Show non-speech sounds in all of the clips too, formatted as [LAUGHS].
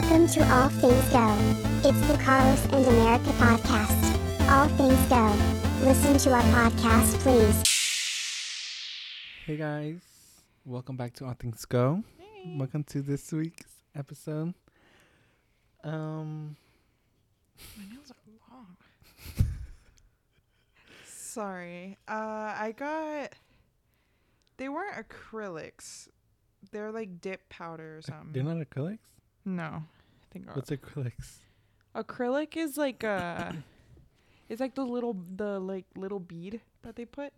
Welcome to All Things Go. It's the Carlos and America podcast. All Things Go. Listen to our podcast, please. Hey guys, welcome back to All Things Go. Welcome to this week's episode. Um, My nails are long. Sorry. Uh, I got. They weren't acrylics. They're like dip powder or something. they're not acrylics. No, I think. What's acrylics? acrylic is like uh [COUGHS] It's like the little the like little bead that they put.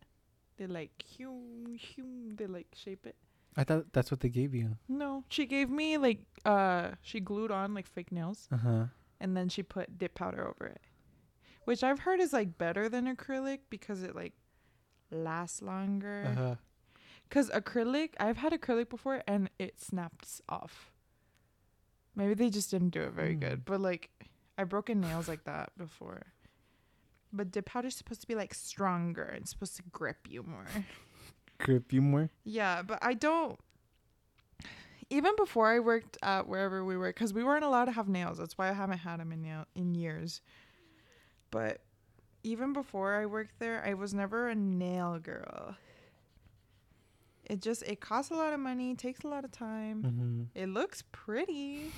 They like hew hew. They like shape it. I thought that's what they gave you. No, she gave me like uh she glued on like fake nails Uh huh. and then she put dip powder over it, which I've heard is like better than acrylic because it like lasts longer. Uh huh. Cause acrylic, I've had acrylic before and it snaps off. Maybe they just didn't do it very Hmm. good, but like I've broken nails like that before. But dip powder's supposed to be like stronger and supposed to grip you more. [LAUGHS] Grip you more. Yeah, but I don't. Even before I worked at wherever we were, because we weren't allowed to have nails. That's why I haven't had them in nail in years. But even before I worked there, I was never a nail girl. It just it costs a lot of money, takes a lot of time. Mm-hmm. It looks pretty.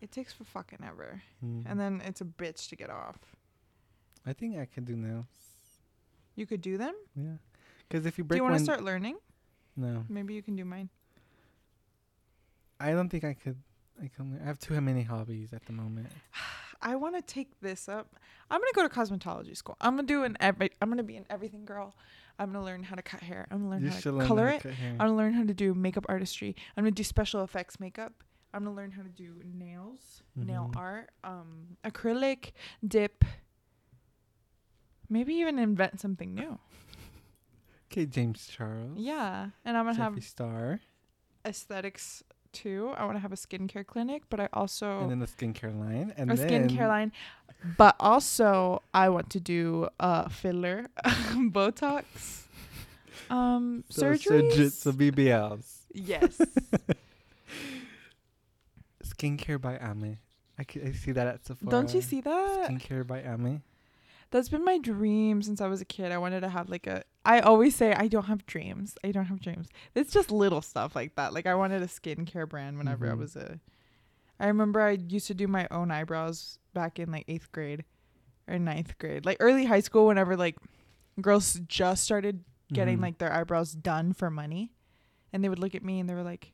It takes for fucking ever, Mm-hmm. and then it's a bitch to get off. I think I can do nails. You could do them. Yeah. Because if you break Do you want to start learning? no, Maybe you can do mine. I don't think I could. I can. I have too many hobbies at the moment. [SIGHS] I want to take this up. I'm gonna go to cosmetology school. I'm gonna do an every. I'm gonna be an everything girl. I'm gonna learn how to cut hair. I'm gonna learn you how to learn color how it. to cut. I'm gonna learn how to do makeup artistry. I'm gonna do special effects makeup. I'm gonna learn how to do nails, nail Mhm. art, um, acrylic, dip. Maybe even invent something new. [LAUGHS] Okay, James Charles. Yeah, and I'm gonna Jeffree have Star, aesthetics too. I want to have a skincare clinic, but I also and then the skincare line, and a then skincare line. But also, I want to do uh filler, [LAUGHS] Botox, um, [LAUGHS] so surgeries. surgery- so BBLs. yes, [LAUGHS] Skincare by Ame. I, c- I see that at Sephora. don't you see that? Skincare by Ame. That's been my dream since I was a kid. I wanted to have like a. I always say I don't have dreams. I don't have dreams. It's just little stuff like that. Like I wanted a skincare brand whenever I Mhm. was a. I remember I used to do my own eyebrows back in like eighth grade, or ninth grade, like early high school. Whenever like girls just started getting Mhm. like their eyebrows done for money, and they would look at me and they were like,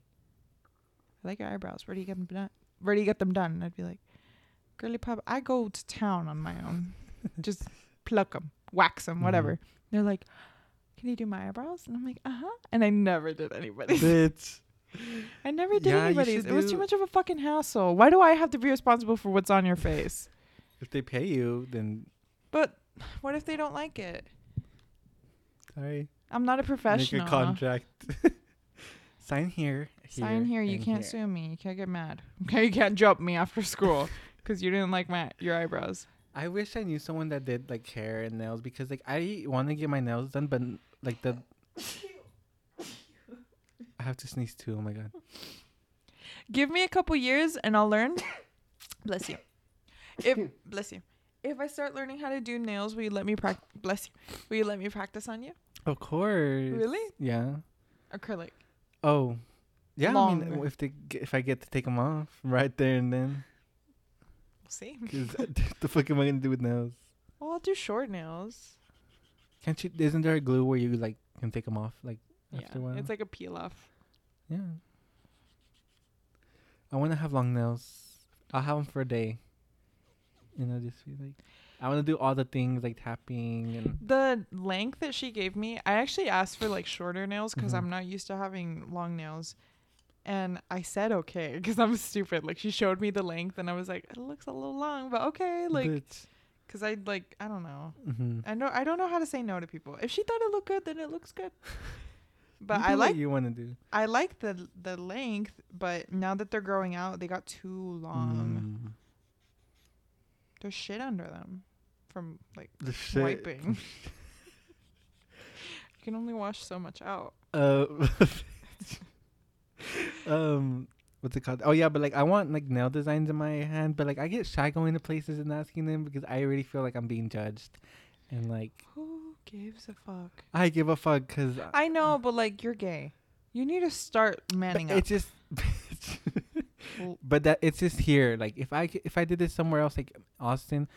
"I like your eyebrows. Where do you get them done? Where do you get them done?" And I'd be like, "Girly pop, I go to town on my own. [LAUGHS] Just pluck them, wax them, whatever." They're like, "Can you do my eyebrows?" And I'm like, "Uh huh." And I never did anybody's. [LAUGHS] Bitch. I never did Yeah, anybody's. It was too much of a fucking hassle. Why do I have to be responsible for what's on your face? If they pay you, then But what if they don't like it? sorry. I'm not a professional. Make a contract. [LAUGHS] Sign here. Sign here. You can't sue me. You can't get mad. Okay, you can't jump me after school because you didn't like my your eyebrows. I wish I knew someone that did like hair and nails because like I want to get my nails done, but like the. I have to sneeze too. Oh my god. Give me a couple years and I'll learn. bless you. If [LAUGHS] bless you. If I start learning how to do nails, will you let me practice? Bless you. Will you let me practice on you? Of course. Really? Yeah. Acrylic. Oh. Yeah. I mean, if they g- if I get to take them off right there and then, see. [LAUGHS] [LAUGHS] the fuck am I gonna do with nails? Well, I'll do short nails. Can't you? Isn't there a glue where you like can take them off like after a yeah, while? it's like a peel off. Yeah. I want to have long nails. I'll have them for a day. You know, just be like, I want to do all the things like tapping and. The length that she gave me, I actually asked for like shorter nails because Mhm. I'm not used to having long nails. And I said okay [LAUGHS] because I'm stupid. Like she showed me the length and I was like, it looks a little long, but okay. Like, cause I like I don't know. Mhm. I know I don't know how to say no to people. If she thought it looked good, then it looks good. [LAUGHS] But I like you want to do. I like the the length, but now that they're growing out, they got too long. Mm. There's shit under them from like The shit. wiping. [LAUGHS] you can only wash so much out. Uh, um, what's it called? Oh yeah, but like I want like nail designs in my hand, but like I get shy going to places and asking them because I already feel like I'm being judged, and like Who gives a fuck? I give a fuck because I know, but like you're gay. You need to start manning up. it's just. [LAUGHS] But that it's just here. Like if I if I did this somewhere else, like Austin,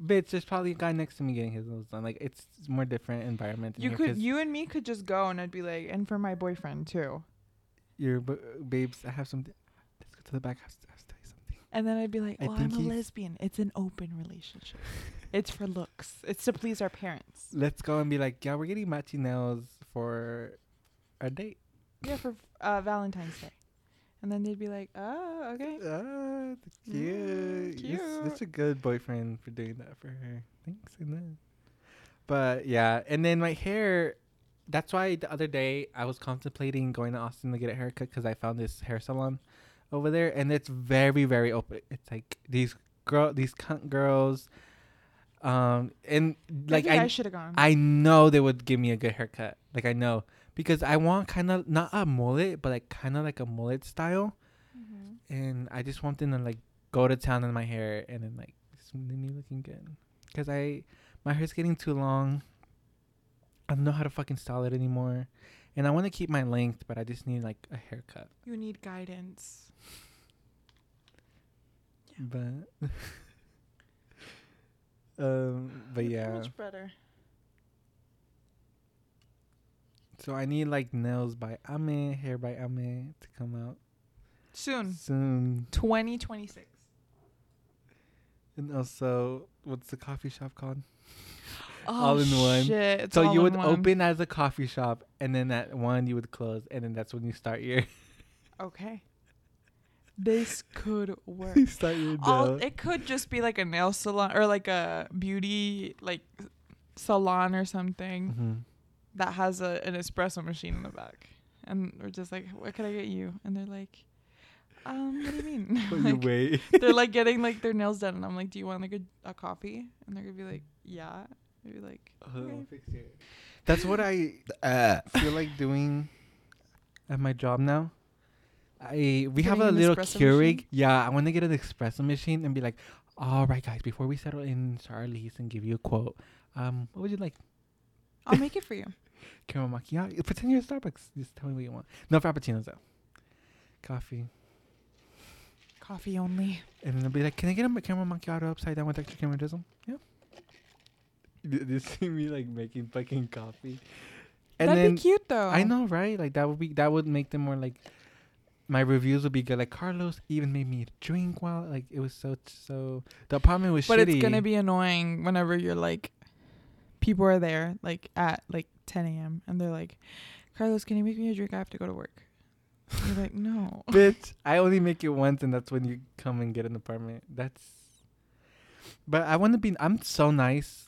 bitch, there's probably a guy next to me getting his nails done. Like it's more different environment. you could you and me could just go and I'd be like, and for my boyfriend too. You're, b- babes. I have something. Let's go to the back. I have to, I have to tell you something. And then I'd be like, I well, I'm a lesbian. It's an open relationship. it's for looks. It's to please our parents. [LAUGHS] Let's go and be like, yeah, we're getting matching nails for our date. Yeah, for uh, Valentine's Day. And then they'd be like, oh, okay. Ah, that's cute. Mm, You're such a good boyfriend for doing that for her. Thanks, Anna. But yeah, and then my hair. That's why the other day I was contemplating going to Austin to get a haircut because I found this hair salon over there, and it's very, very open. It's like these girl, these cunt girls, um, and like Maybe I, I, should have gone. I know they would give me a good haircut. Like I know because I want kind of not a mullet, but like kind of like a mullet style Mhm. and I just want them to like go to town in my hair and then like just leave me looking good. Cause I my hair's getting too long. I don't know how to fucking style it anymore, and I want to keep my length, but I just need like a haircut. You need guidance. But [LAUGHS] um, but yeah. Much better. So I need like nails by Ame, hair by Ame to come out Soon. soon, 2026. and also what's the coffee shop called? Oh, All in one. Shit. It's so all you in would one. open as a coffee shop, and then at one you would close, and then that's when you start your [LAUGHS] Okay. This could work. you start your All, it could just be like a nail salon or like a beauty like salon or something Mhm. that has a an espresso machine in the back. And we're just like, what could I get you? And they're like, um, what do you mean? [LAUGHS] But [LAUGHS] you Like, wait. they're like getting like their nails done, and I'm like, do you want like a, a coffee? And they're gonna be like, yeah. They'd be like, okay. That's what I feel like doing at my job now. I we have a little espresso Keurig. machine? Yeah, I want to get an espresso machine and be like, all right, guys, before we settle in our lease and give you a quote, um, what would you like? I'll make it for you. [LAUGHS] Caramel macchiato. Pretend you're at Starbucks. Just tell me what you want. No frappuccinos though. Coffee. Coffee only. And then they'll be like, "Can I get a caramel macchiato upside down with extra caramel drizzle?" Yeah. You see me like making fucking coffee, and That'd then be cute though. I know, right? Like that would be that would make them more like my reviews would be good. Like Carlos even made me drink while like it was so so. The apartment was But shitty. it's gonna be annoying whenever you're like, people are there like at like 10 a.m. and they're like, Carlos, can you make me a drink? I have to go to work. You're like, no. [LAUGHS] bitch. I only make it once, and that's when you come and get an apartment. That's. But I want to be. I'm so nice.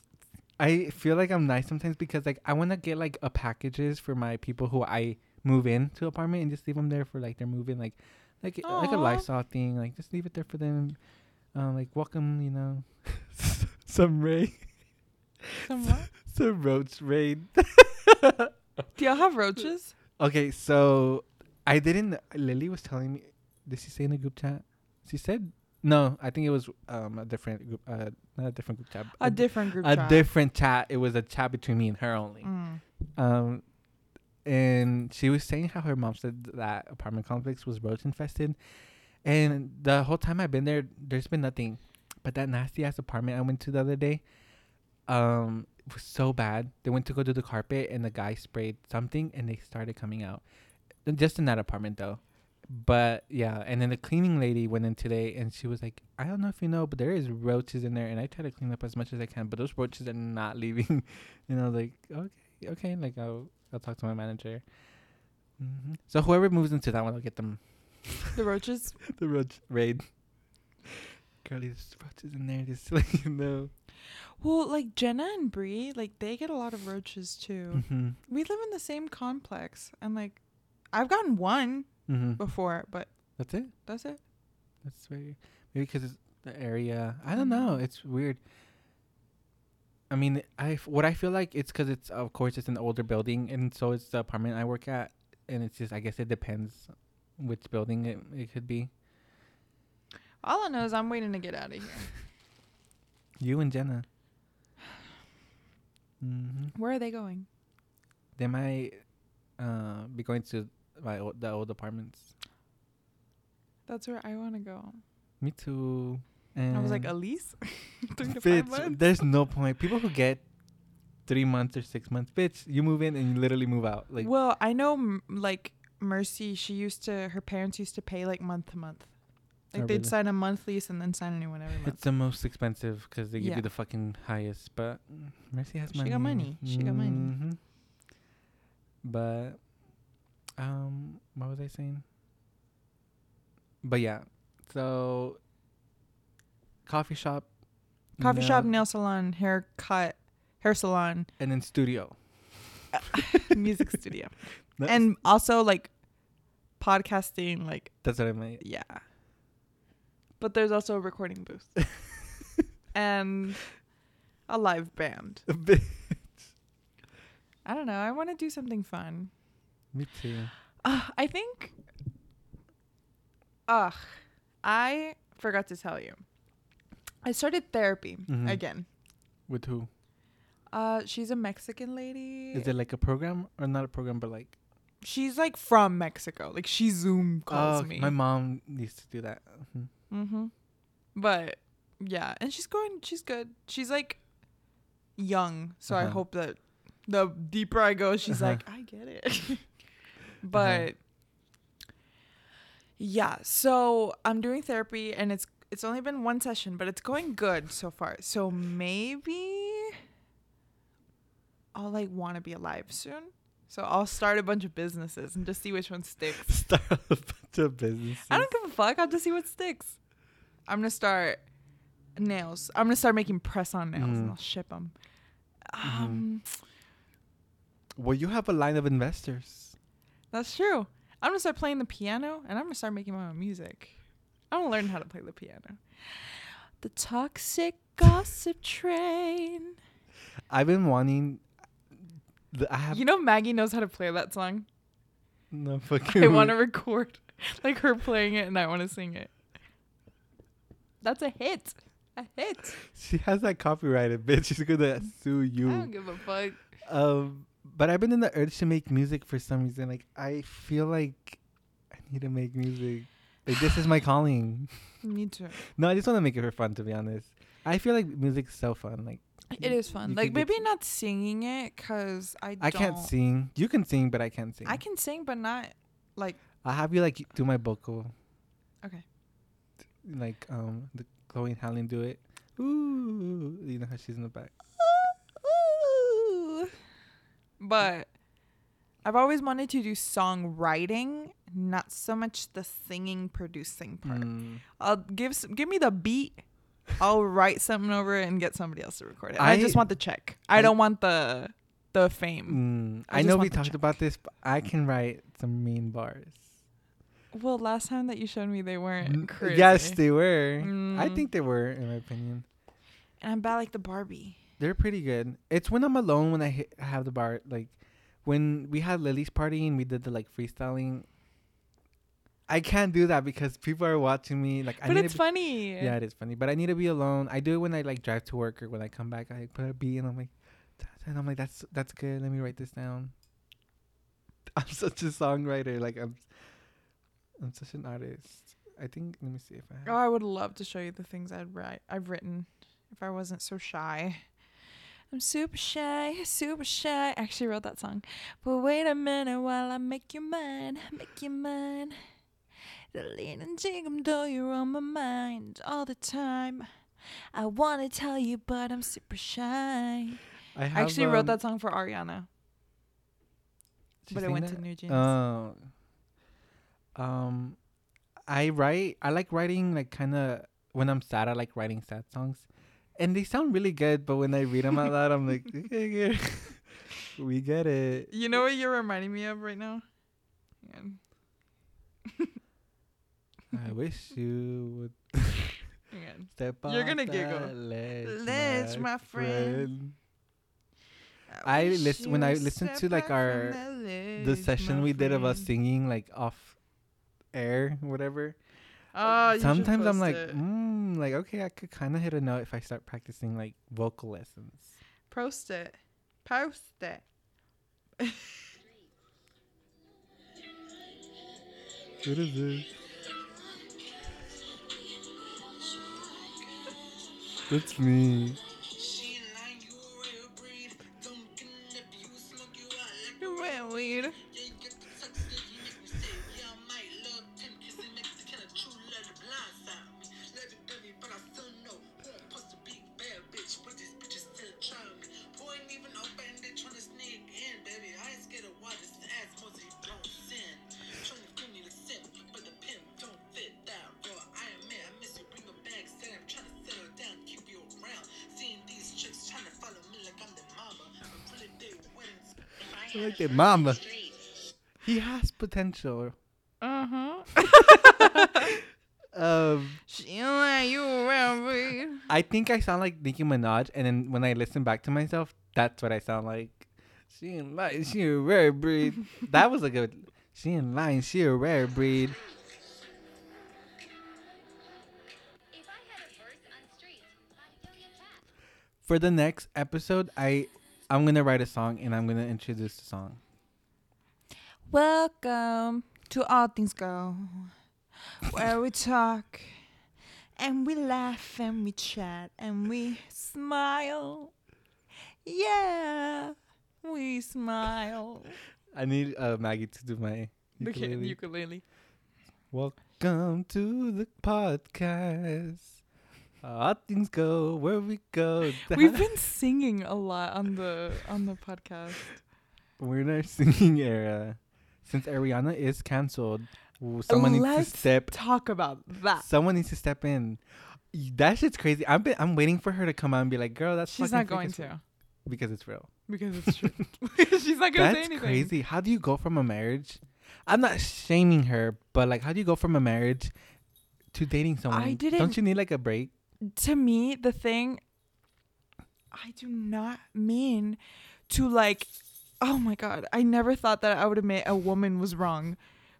I feel like I'm nice sometimes because like I want to get like a packages for my people who I move in to apartment and just leave them there for like they're moving like like like a. Lysol thing like just leave it there for them. Um, like welcome, you know, [LAUGHS] some rain, Some [LAUGHS] what? some roach rain. [LAUGHS] Do y'all have roaches? Okay, so I didn't. Lily was telling me. Did she say in the group chat? She said no. I think it was um a different group. Uh, not a different group chat. A different group a chat. different chat. It was a chat between me and her only. Mm. Um, and she was saying how her mom said that apartment complex was roach infested, and the whole time I've been there, there's been nothing. But that nasty ass apartment I went to the other day, um, was so bad. They went to go do the carpet, and the guy sprayed something, and they started coming out. Just in that apartment though. But yeah, and then the cleaning lady went in today, and she was like, "I don't know if you know, but there is roaches in there, and I try to clean up as much as I can, but those roaches are not leaving." [LAUGHS] and I was like, "Okay, okay." Like I'll I'll talk to my manager. hmm So whoever moves into that one, I'll get them [LAUGHS] The roaches. [LAUGHS] the roach raid. Girlie, there's roaches in there, just to let you know. Well, like Jenna and Bree, like they get a lot of roaches too. Mm-hmm. We live in the same complex, and like I've gotten one Mm-hmm. before, but That's it. that's it. That's very maybe because it's the area. I don't know. It's weird. I mean, I f- what I feel like it's because it's of course it's an older building, and so it's the apartment I work at, and it's just I guess it depends which building it, it could be. All I know is I'm waiting to get out of here. [LAUGHS] You and Jenna. [SIGHS] hmm Where are they going? They might uh, be going to my old, the old apartments. That's where I want to go. Me too. And I was like, Elise? Three to five months? there's no point. People who get three months or six months, bitch, you move in and you literally move out. Like, well, I know, m- like, Mercy, she used to, her parents used to pay, like, month to month. Like, Oh, they'd really? sign a month lease and then sign a new one every month. it's the most expensive because they give Yeah. you the fucking highest. But Mercy has She money. got money. She got money. Mm-hmm. But, um, what was I saying? But yeah, so coffee shop, Coffee nail- shop, nail salon, haircut, hair salon, and then studio. [LAUGHS] music studio. [LAUGHS] That's- And also, like, podcasting, like, that's what I meant. yeah. But there's also a recording booth. [LAUGHS] and a live band. I don't know. I want to do something fun. Me too. Uh, I think. Ugh, I forgot to tell you. I started therapy Mhm. again. With who? Uh, she's a Mexican lady. Is it like a program or not a program, but like? She's like from Mexico. Like she Zoom calls oh, me. my mom needs to do that. Mhm. Mm-hmm. But yeah, and she's going. She's good. She's like young, so I Uh-huh. hope that the deeper I go, she's Uh-huh. like, I get it. [LAUGHS] but yeah, so I'm doing therapy, and it's it's only been one session, but it's going good so far. So maybe I'll like want to be alive soon. So I'll start a bunch of businesses and just see which one sticks. [LAUGHS] Start a bunch of businesses. I don't give a fuck. I'll just see what sticks. I'm gonna start nails. I'm gonna start making press on nails and Mhm. I'll ship them. Mhm. Um, Well, you have a line of investors. That's true. I'm gonna start playing the piano and I'm gonna start making my own music. I'm gonna learn how to play the piano. The toxic gossip train. I've been wanting. The, I have You know Maggie knows how to play that song. no [LAUGHS] fucking. I want to record [LAUGHS] like her playing it and I want to sing it. That's a hit. A hit. [LAUGHS] She has that copyrighted, bitch. She's gonna sue you. I don't give a fuck. Um, but I've been in the urge to make music for some reason. Like I feel like I need to make music. Like this is my [SIGHS] calling. Me too. [LAUGHS] No, I just want to make it for fun. To be honest, I feel like music's so fun. Like It is fun. Like maybe not singing it because I I can't sing. You can sing, but I can't sing. I can sing, but not like I'll have you like do my vocal. okay. Like um, the Chloe Hallen do it. Ooh, you know how she's in the back. But I've always wanted to do songwriting, not so much the singing, producing part. Mm. I'll give give me the beat. I'll write something over it and get somebody else to record it. I, just want the check. I, I- don't want the the fame. Mm. I I, know we talked check. about this, but I can write some mean bars. Well, last time that you showed me, they weren't N- crazy. Yes, they were. I Mm. think they were, in my opinion. and I'm bad like the Barbie. They're pretty good. It's when I'm alone when I hit, have the bar. Like when we had Lily's party and we did the like freestyling. I can't do that because people are watching me. Like, But it's be, funny. Yeah, it is funny, but I need to be alone. I do it when I like drive to work or when I come back. I put a beat and I'm like, and I'm like, that's that's good. Let me write this down. [LAUGHS] I'm such a songwriter. Like I'm, I'm such an artist. I think. Let me see if I. Have. Oh, I would love to show you the things I'd write. I've written if I wasn't so shy. I'm super shy, [LAUGHS] super shy. I actually wrote that song. But wait a minute while I make you mine, make you mine. The lean and jingle though you're on my mind all the time. I wanna tell you, but I'm super shy. I I have, actually wrote um, that song for Ariana, but it went that? to NewJeans. Oh. Um, I write. I like writing like kind of when I'm sad. I like writing sad songs, and they sound really good. But when I read them out loud, I'm like, okay, [LAUGHS] we get it. you know what you're reminding me of right now? [LAUGHS] I wish you would [LAUGHS] step You're gonna giggle. ledge, Ledge, my friend. I wish listen- when I step to, like, our- The session we did of us singing like off, air, whatever. Oh, Sometimes I'm like, it. mm, like okay, I could kind of hit a note if I start practicing like vocal lessons. post it, post it. What is this? That's me. Well, weed. I like that mama. He has potential. Uh [LAUGHS] huh. Um, She like you around weed. I think I sound like Nicki Minaj, and then when I listen back to myself, that's what I sound like. She ain't lying, she a rare breed. [LAUGHS] that was a good. She ain't lying, she a rare breed. If I had a verse on streets, I'd kill your cat. For the next episode, I I'm gonna write a song and I'm gonna introduce the song. Welcome to All Things Go, where we talk and we laugh and we chat and we smile. Yeah, we smile. I need uh, Maggie to do my The kid ukulele. ukulele. Welcome to the podcast. All things go where we go. [LAUGHS] We've been singing a lot on the on the podcast. We're in our singing era. Since Ariana is canceled, someone needs Let's to step. talk about that. Someone needs to step in. That shit's crazy. I'm been, I'm waiting for her to come out and be like, "Girl, that's She's not going as fuck," to because it's real." because it's true. [LAUGHS] [LAUGHS] She's not gonna say That's anything. crazy. How do you go from a marriage? I'm not shaming her, but like, how do you go from a marriage to dating someone? Don't didn't- you need like a break? To me the thing i do not mean to like oh my god i never thought that i would admit a woman was wrong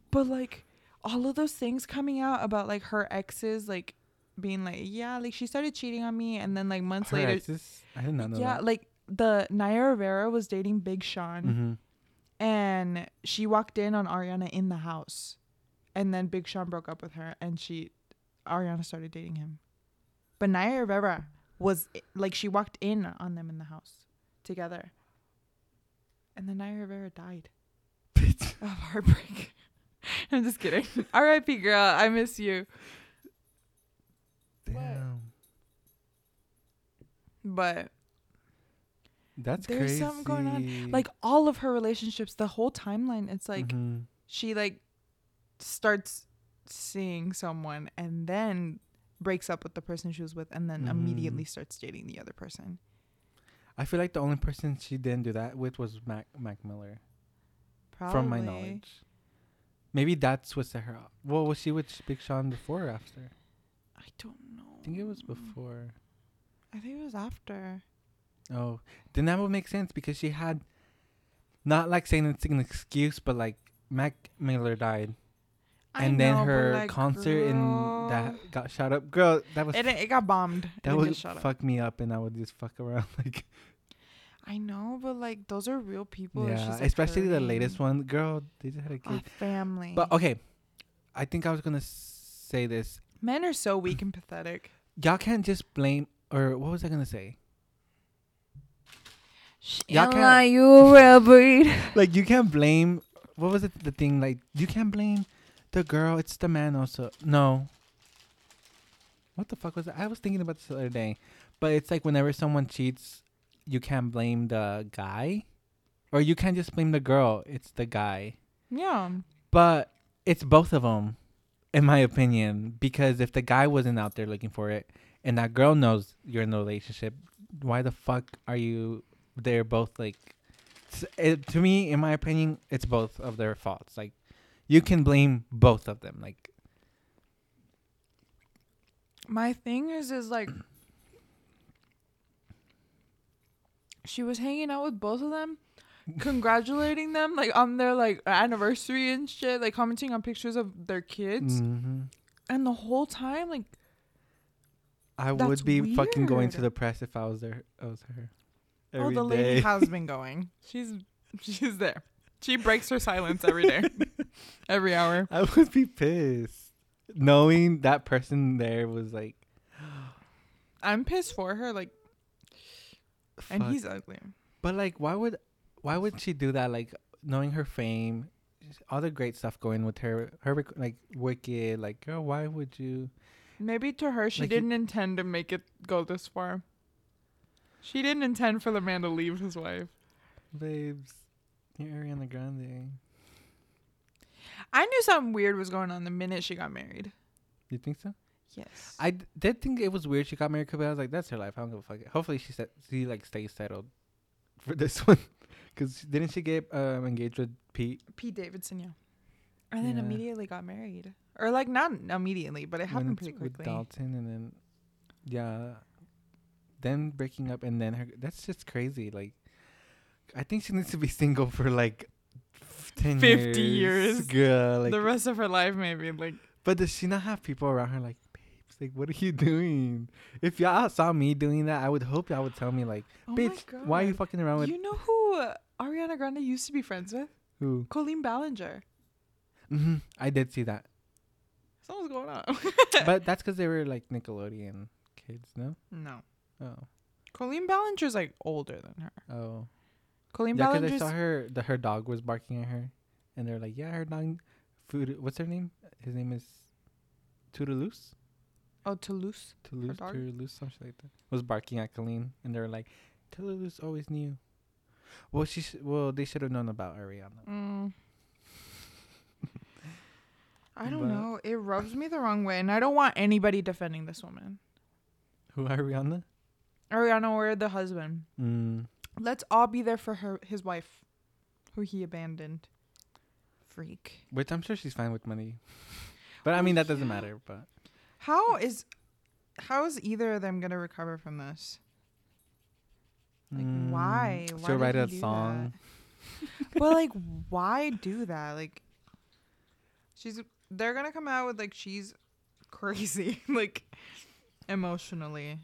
but like all of those things coming out about like her exes like being like yeah like she started cheating on me and then like months Her later exes? I did not know yeah that. like the naya rivera was dating big sean hmm and she walked in on ariana in the house and then big sean broke up with her and she ariana started dating him but naya rivera was like she walked in on them in the house together and then naya rivera died [LAUGHS] of heartbreak [LAUGHS] i'm just kidding [LAUGHS] rip girl i miss you Damn. but That's There's crazy. something going on. like all of her relationships the whole timeline it's like Mhm. she like starts seeing someone and then breaks up with the person she was with and then Mhm. immediately starts dating the other person. I feel like the only person she didn't do that with was Mac Mac Miller, Probably. from my knowledge. Maybe that's what set her up. Well, was she with Big Sean before or after? I don't know. I think it was before. I think it was after. Oh, then that would make sense because she had, not like saying it's an excuse, but like Mac Miller died, I and then know, but, her like, concert in that got shot up. Girl, that was It, it got bombed. That would get shut up. fuck me up, and I would just fuck around [LAUGHS] like I know, but like those are real people. Yeah, just, like, especially the latest one. Girl, they just had a kid. A family. But okay, I think I was gonna say this. men are so weak [CLEARS THROAT] and pathetic. Y'all can't just blame. Or what was I gonna say? Y'all Y'all can't- you real breed. [LAUGHS] Like you can't blame. What was it? The thing like you can't blame the girl. It's the man also. No. What the fuck was that? I was thinking about this the other day, but it's like whenever someone cheats, you can't blame the guy, or you can't just blame the girl. It's the guy. Yeah. But it's both of them, in my opinion. Because if the guy wasn't out there looking for it, and that girl knows you're in a relationship, why the fuck are you? They're both like, it, to me, in my opinion, it's both of their faults. Like, you can blame both of them. Like, My thing is, is like, she was hanging out with both of them, congratulating them like on their like anniversary and shit, like commenting on pictures of their kids, hmm and the whole time like I would be fucking going to the press if I was there. I was her. oh the day. lady has been going. She's she's there. She breaks her silence every day, [LAUGHS] [LAUGHS] every hour. I would be pissed knowing that person there was like, [GASPS] I'm pissed for her, like, and he's ugly. But like, why would, why would she do that? Like, knowing her fame, all the great stuff going with her, her like wicked. Like, girl, why would you? Maybe to her, she Like didn't intend to make it go this far. She didn't intend for the man to leave his wife. Babes, you're Ariana Grande. I knew something weird was going on the minute she got married. You think so? Yes. I d- did think it was weird she got married, 'cause I was like, that's her life. I don't give a fuck. Hopefully she said she like stays settled for [LAUGHS] this one, because didn't she get um, engaged with Pete? Pete Davidson, yeah. And then Yeah. immediately got married. Or like not immediately, but it happened pretty with quickly. Dalton, and then yeah, then breaking up, and then her. That's just crazy. Like, I think she needs to be single for like f- ten 50 years, years. girl. Like, the rest of her life, maybe like but does she not have people around her like, babes? Like, what are you doing? If y'all saw me doing that, I would hope y'all would tell me like, oh bitch, why are you fucking around with You know who uh, Ariana Grande used to be friends with? who? Colleen Ballinger. hmm I did see that, Something's going on. [LAUGHS] but that's [LAUGHS] because they were like Nickelodeon kids, no? no. Oh, Colleen Ballinger's like older than her. oh. Colleen Yeah, because I saw her. The her dog was barking at her, and they're like, "Yeah, her dog, food. What's her name? His name is Toodaloo. oh Toulouse. Toulouse? Toodaloo, something like that. Was barking at Colleen, and they're like, "Toulouse always knew." Well, she sh- well they should have known about Ariana. Mm. I don't But- know. It rubs me the wrong way, and I don't want anybody defending this woman. Who Ariana? Ariana or the husband. Mm. Let's all be there for her, his wife, who he abandoned. Freak. Which I'm sure she's fine with money, [LAUGHS] but I Oh, mean that doesn't matter. But How is, how is either of them gonna recover from this? Like Mm, why? Why She'll write a song. but [LAUGHS] like, why do that? Like, she's they're gonna come out with like she's crazy, [LAUGHS] like emotionally.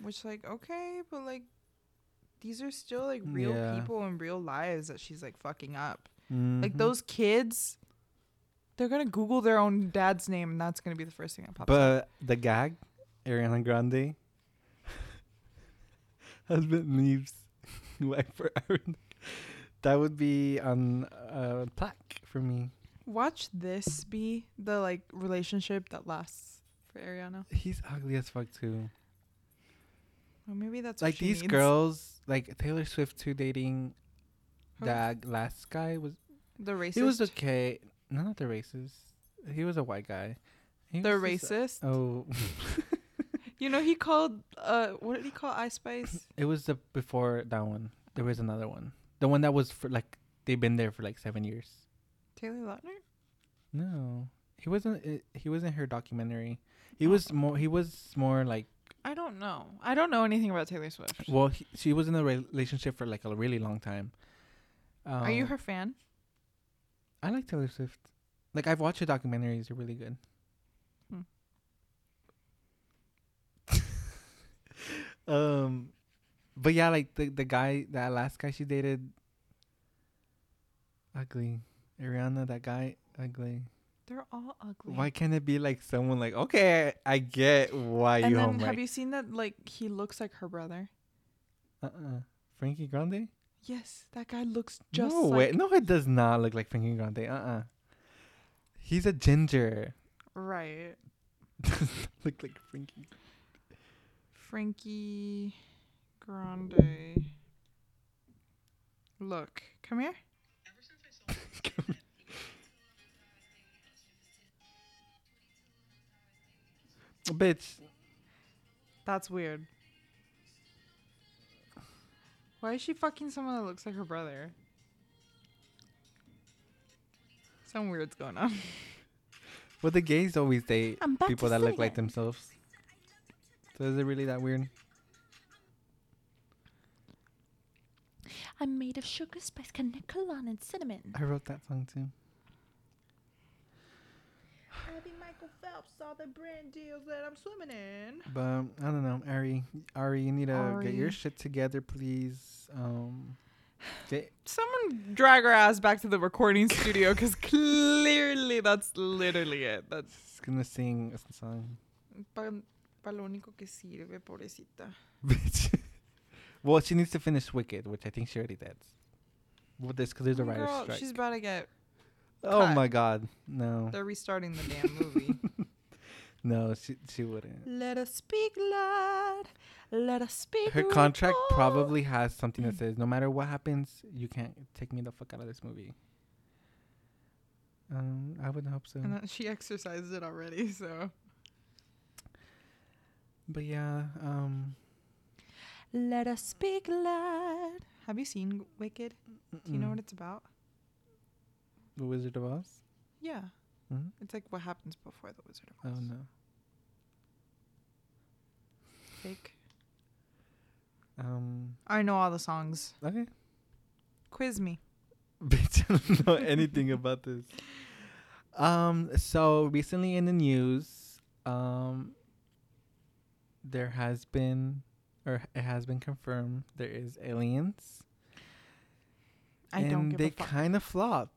Which like okay, but like these are still like real Yeah. people and real lives that she's like fucking up. Like Mhm. those kids, they're gonna Google their own dad's name, and that's gonna be the first thing that pops up. But the gag, Ariana Grande, [LAUGHS] husband leaves [LAUGHS] wife for Ariana. That would be on a plaque for me. Watch this be the like relationship that lasts for Ariana. He's ugly as fuck too. Well, maybe that's what Like these needs. girls, like Taylor Swift too, dating Who? that last guy was. The racist. He was okay. No, not the racist. He was a white guy. He the just- racist. Oh, [LAUGHS] You know, he called uh, what did he call Ice Spice? [CLEARS THROAT] it was the before that one. There was another one. The one that was for like they've been there for like seven years. Taylor Lautner. No, he wasn't. It, he wasn't her documentary. He Oh. was more. He was more like. I don't know. I don't know anything about Taylor Swift. Well, he, she was in a relationship for like a really long time. Um, Are you her fan? I like Taylor Swift. Like I've watched her documentaries. They're really good. Hmm. [LAUGHS] um, but yeah, like the the guy, that last guy she dated, ugly. Ariana, that guy, ugly. They're all ugly. Why can't it be like someone like okay, I get why and you And then have you seen that? Like he looks like her brother. Uh uh Frankie Grande? Yes, that guy looks just no like way. No, it does not look like Frankie Grande. Uh uh He's a ginger. right. [LAUGHS] Look like Frankie. Frankie Grande. Look, come here. [LAUGHS] Bitch. That's weird. Why is she fucking someone that looks like her brother? Some weird's going on. [LAUGHS] Well, the gays always date people that look like themselves. So is it really that weird? I'm made of sugar, spice, canacolon, and cinnamon. I wrote that song too. Abby Michael Phelps saw the brand deals that I'm swimming in. But I don't know, Ari. Ari, you need to get your shit together, please. Um, get, Someone drag her ass back to the recording studio because clearly that's literally it. That's she's gonna sing a song. pa, pa lo único que sirve, pobrecita. Bitch. [LAUGHS] well, she needs to finish Wicked, which I think she already did. With this, because there's a writer's Girl, strike. she's about to get. Oh cut. my God, no, They're restarting the damn movie. [LAUGHS] no, she she wouldn't. Let us speak loud. Let us speak. Her contract loud. probably has something that says no matter what happens, you can't take me the fuck out of this movie. Um, I wouldn't hope so. And she exercised it already, so. But yeah, um, Let us speak loud. Have you seen Wicked? Do you know what it's about? The Wizard of Oz? Yeah. hmm It's like what happens before the Wizard of Oz. Oh no. Fake. Um. I know all the songs. Okay. Quiz me. [LAUGHS] Bitch, I don't know anything about this. Um. So recently in the news, um, there has been, or it has been confirmed, there is aliens, I and don't give they a fuck. kind of flopped.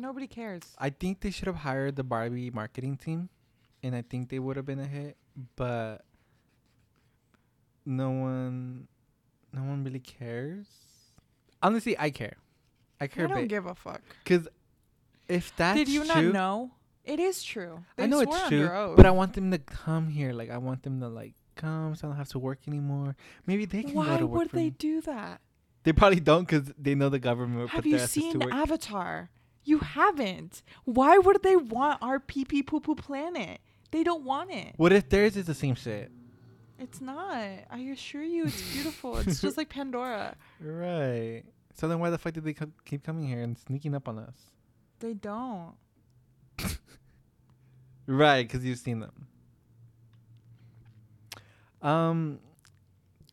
Nobody cares. I think they should have hired the Barbie marketing team, and I think they would have been a hit. But no one, no one really cares. Honestly, I care. I care. I don't give a fuck. because if that's Did you true, not know? It is true. They I know it's true, but I want them to come here. Like I want them to like come, so I don't have to work anymore. Maybe they can go Why to work. would they me. do that? They probably don't because they know the government Have you their asses to seen. Avatar? You haven't. Why would they want our pee pee poo poo planet? They don't want it. what if theirs is the same shit? It's not. I assure you, it's beautiful. it's just like [LAUGHS] Pandora. Right. So then why the fuck did they co- keep coming here and sneaking up on us? They don't. [LAUGHS] Right, because you've seen them. Um,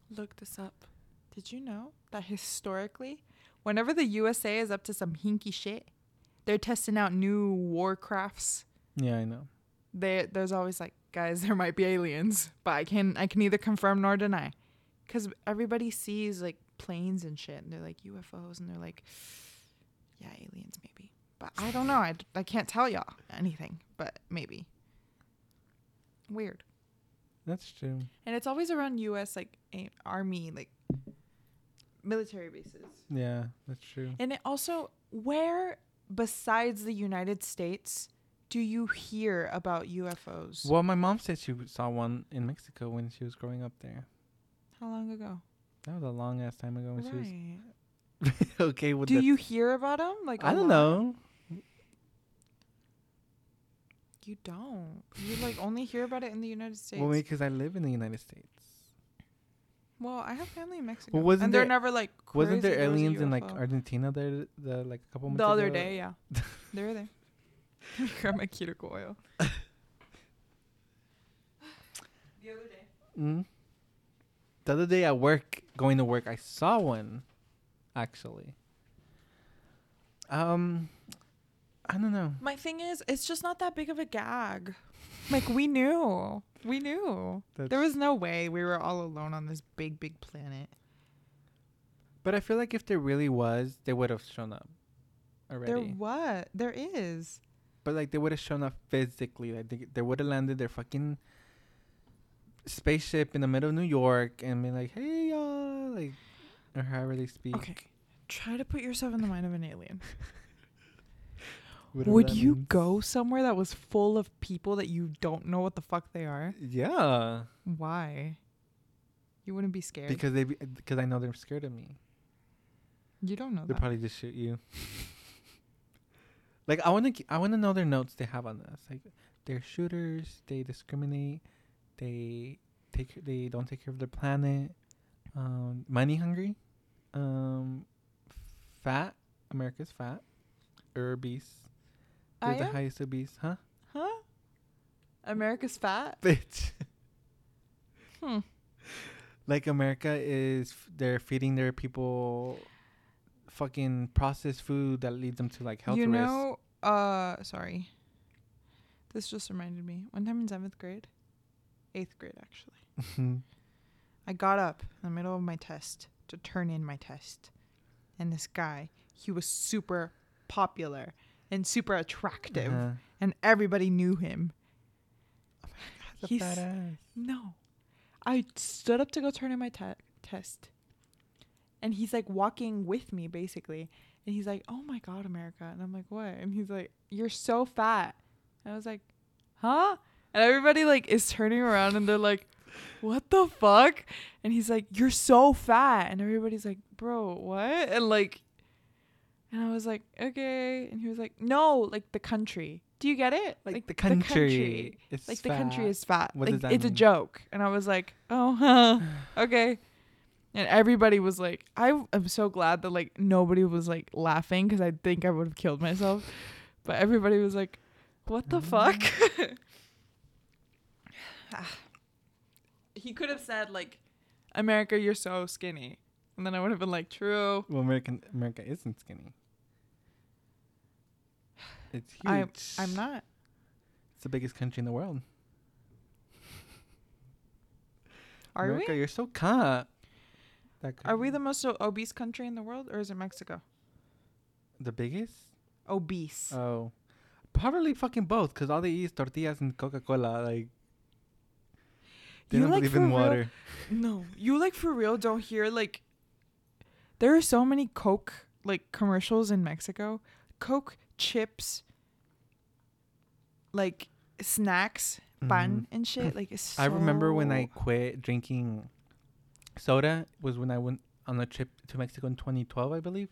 Look this up. Did you know that historically, whenever the USA is up to some hinky shit, they're testing out new warcrafts. yeah, I know. They, there's always like, guys, [LAUGHS] there might be aliens, but I can I can neither confirm nor deny, because everybody sees like planes and shit, and they're like UFOs, and they're like, [SIGHS] yeah, aliens maybe, but I don't know. I I can't tell y'all anything, but maybe. Weird. That's true. And it's always around U.S. like a- army like military bases. Yeah, that's true. And it also, where besides the United States do you hear about UFOs? Well, my mom said she saw one in Mexico when she was growing up there. How long ago? That was a long ass time ago when Right. she was [LAUGHS] okay with Do you hear about them? Like I don't lot? know. You don't. You like only hear about it in the United States. Well, because I live in the United States. Well, I have family in Mexico. wasn't and they're there- never like. Wasn't there crazy, was a aliens in like Argentina there the like a couple months the other ago? day? Yeah, [LAUGHS] they were there. [LAUGHS] Grab my cuticle oil. [LAUGHS] the other day. Mm. The other day at work, going to work, I saw one. Actually. Um, I don't know. My thing is, it's just not that big of a gag. Like we knew, we knew. there was no way we were all alone on this big, big planet. But I feel like if there really was, they would have shown up already. There what? There is. but like they would have shown up physically. Like they, they would have landed their fucking spaceship in the middle of New York and been like, "Hey y'all," like or however they speak. Okay. Try to put yourself in the mind of an alien. [LAUGHS] Would you means. go somewhere that was full of people that you don't know what the fuck they are? Yeah, Why? You wouldn't be scared. because they because I know they're scared of me. you don't know They'll probably just shoot you. [LAUGHS] like I want to I want to know their notes they have on us. Like they're shooters. They discriminate. They take they don't take care of their planet. Um, money hungry. Um, fat. America's fat. Or I the am? highest obese, huh? Huh? America's fat? [LAUGHS] Bitch. Hmm. Like America is, f- they're feeding their people fucking processed food that leads them to like health you know, uh, sorry. This just reminded me. One time in seventh grade, eighth grade actually, [LAUGHS] I got up in the middle of my test to turn in my test, and this guy, he was super popular and super attractive, Uh-huh. and everybody knew him. Oh That's a He's- badass. No. I stood up to go turn in my te- test. And he's like walking with me basically. And he's like, "Oh my god, America." And I'm like, "What?" And he's like, "You're so fat." And I was like, "Huh?" And everybody like is turning around and they're like, "What the fuck?" And he's like, "You're so fat." And everybody's like, "Bro, what?" And like and I was like, "Okay." And he was like, "No, like the country." Do you get it? Like, the country. is like the country is fat. What like does that it's a joke. And I was like, oh, [LAUGHS] huh, okay. And everybody was like, I am so glad that like nobody was like laughing because I think I would have killed myself. But everybody was like, what the fuck? Mm. [SIGHS] Ah. he could have said like, America, you're so skinny, and then I would have been like, true. Well, American America isn't skinny. It's [SIGHS] huge. I'm I'm not. It's the biggest country in the world. Are America, we? You're so cut. Are we the most obese country in the world, or is it Mexico? the biggest? Obese. Oh, probably fucking both. Cause all they eat is tortillas and Coca Cola. Like they You, don't like, believe in real- water. No, you like for real don't hear like there are so many Coke like commercials in Mexico. Coke chips like snacks, pan and shit. Like it's Mm-hmm. I remember when I quit drinking soda was when I went on a trip to Mexico in 2012, I believe.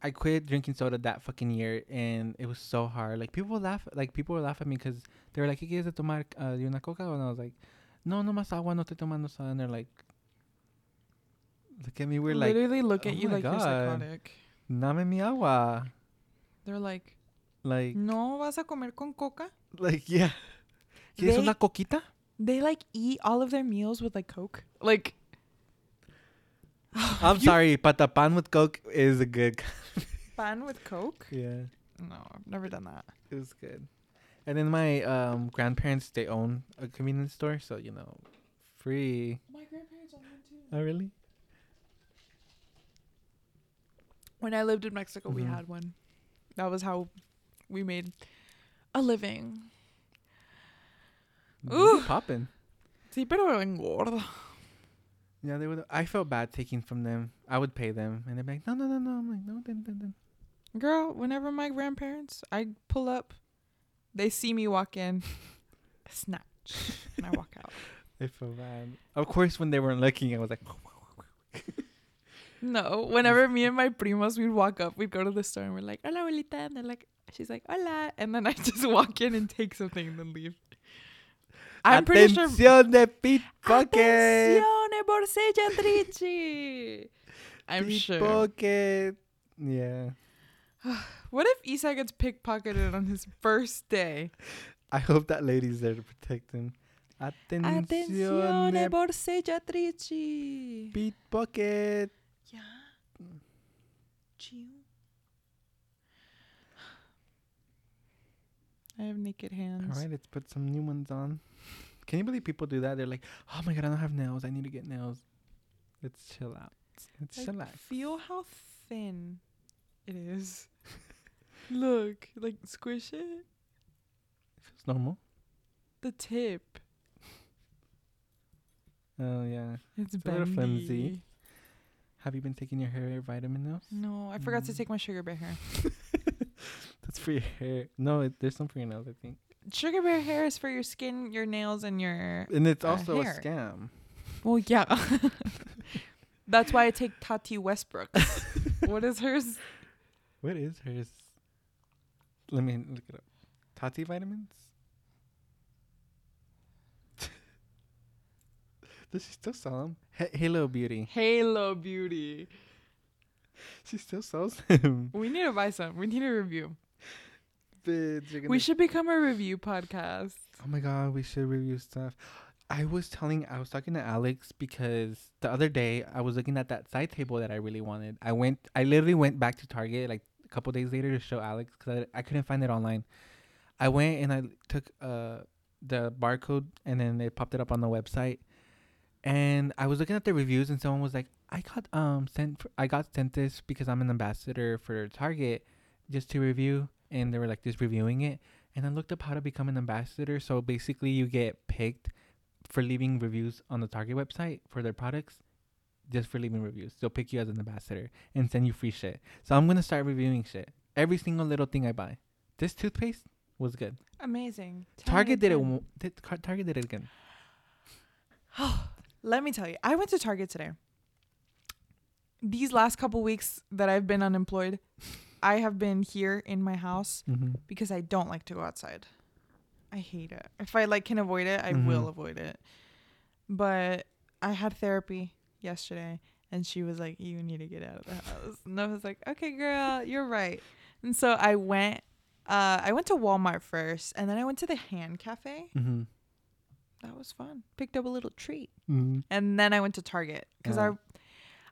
I quit drinking soda that fucking year, and it was so hard. Like people laugh, like people were laughing at me because they were like, "¿Qué quieres tomar uh, de una coca?" And I was like, "No, no más agua, no estoy tomando soda." And they're like, "Look at me, we're like, literally look "Oh at you my like you're God." psychotic. dame mi agua." They're like, Like, "No vas a comer con coca?" like yeah. ¿Quieres They- una coquita? They like eat all of their meals with like Coke. Like [LAUGHS] I'm You- sorry, but the pan with coke is a good. [LAUGHS] pan with Coke? yeah. No, I've never done that. It was good. And then my um grandparents they own a convenience store, so you know, free. My grandparents own one too. Oh really? When I lived in Mexico, we Mhm. had one. That was how we made a living. Ooh. popping. Sí, pero engorda. Yeah, they would. I felt bad taking from them. I would pay them, and they'd be like, "No, no, no, no." I'm like, "No, then, then, then." Girl, whenever my grandparents, I pull up, they see me walk in, [LAUGHS] snatch, and I walk out. I felt bad. Of course, when they weren't looking, I was like, [LAUGHS] [LAUGHS] No, whenever me and my primos we'd walk up, we'd go to the store and we're like, "Hola, abuelita," and they're like, "She's like, hola," and then I [LAUGHS] just walk in and take something and then leave. I'm pretty sure. Atención de pickpocket. Attenzione, borseggiatrici. I'm sure. Pickpocket. Yeah. [SIGHS] What if Isa gets pickpocketed on his first day? I hope that lady's there to protect him. Attenzione, Attenzione borseggiatrici. pickpocket. Yeah. Chill. I have naked hands. All right, let's put some new ones on. Can you believe people do that? They're like, "Oh my god, I don't have nails. I need to get nails." Let's chill out. Let's Like, chillax. feel how thin it is. [LAUGHS] Look, like squish it. It feels normal. The tip. [LAUGHS] Oh yeah. It's, It's a little flimsy. Have you been taking your hair vitamin now? No, I forgot to Mm. take my sugar bear hair. [LAUGHS] That's for your hair. No, it, there's some for your nails, I think. Sugar bear hair is for your skin, your nails, and your. And it's Uh, also hair. a scam. Well, yeah. [LAUGHS] That's why I take Tati Westbrook. [LAUGHS] what is hers? What is hers? Let me look it up. Tati vitamins. Does she still sell them? H- Halo Beauty. Halo Beauty. She still sells them. [LAUGHS] We need to buy some. We need a review. Bitch, you're We gonna- should become a review podcast. Oh my god, we should review stuff. I was telling, I was talking to Alex because the other day I was looking at that side table that I really wanted. I went, I literally went back to Target like a couple days later to show Alex because I, I couldn't find it online. I went and I took uh the barcode and then they popped it up on the website, and I was looking at the reviews and someone was like, I got um sent, for, I got sent this because I'm an ambassador for Target, just to review, and they were like just reviewing it, and I looked up how to become an ambassador. So basically, you get picked for leaving reviews on the Target website for their products, just for leaving reviews. They'll pick you as an ambassador and send you free shit. So I'm gonna start reviewing shit. Every single little thing I buy. This toothpaste was good. Amazing. 10 out Target did it. w- Did, Target did it again. [SIGHS] [SIGHS] [SIGHS] Let me tell you, I went to Target today. These last couple weeks that I've been unemployed, I have been here in my house Mm-hmm. because I don't like to go outside. I hate it. If I like can avoid it, I will Mhm. avoid it. But I had therapy yesterday and she was like, You need to get out of the house. And I was like, Okay, girl, you're right. And so I went uh I went to Walmart first and then I went to the hand cafe. Mm-hmm. That was fun. Picked up a little treat. Mm-hmm. And then I went to Target because Yeah.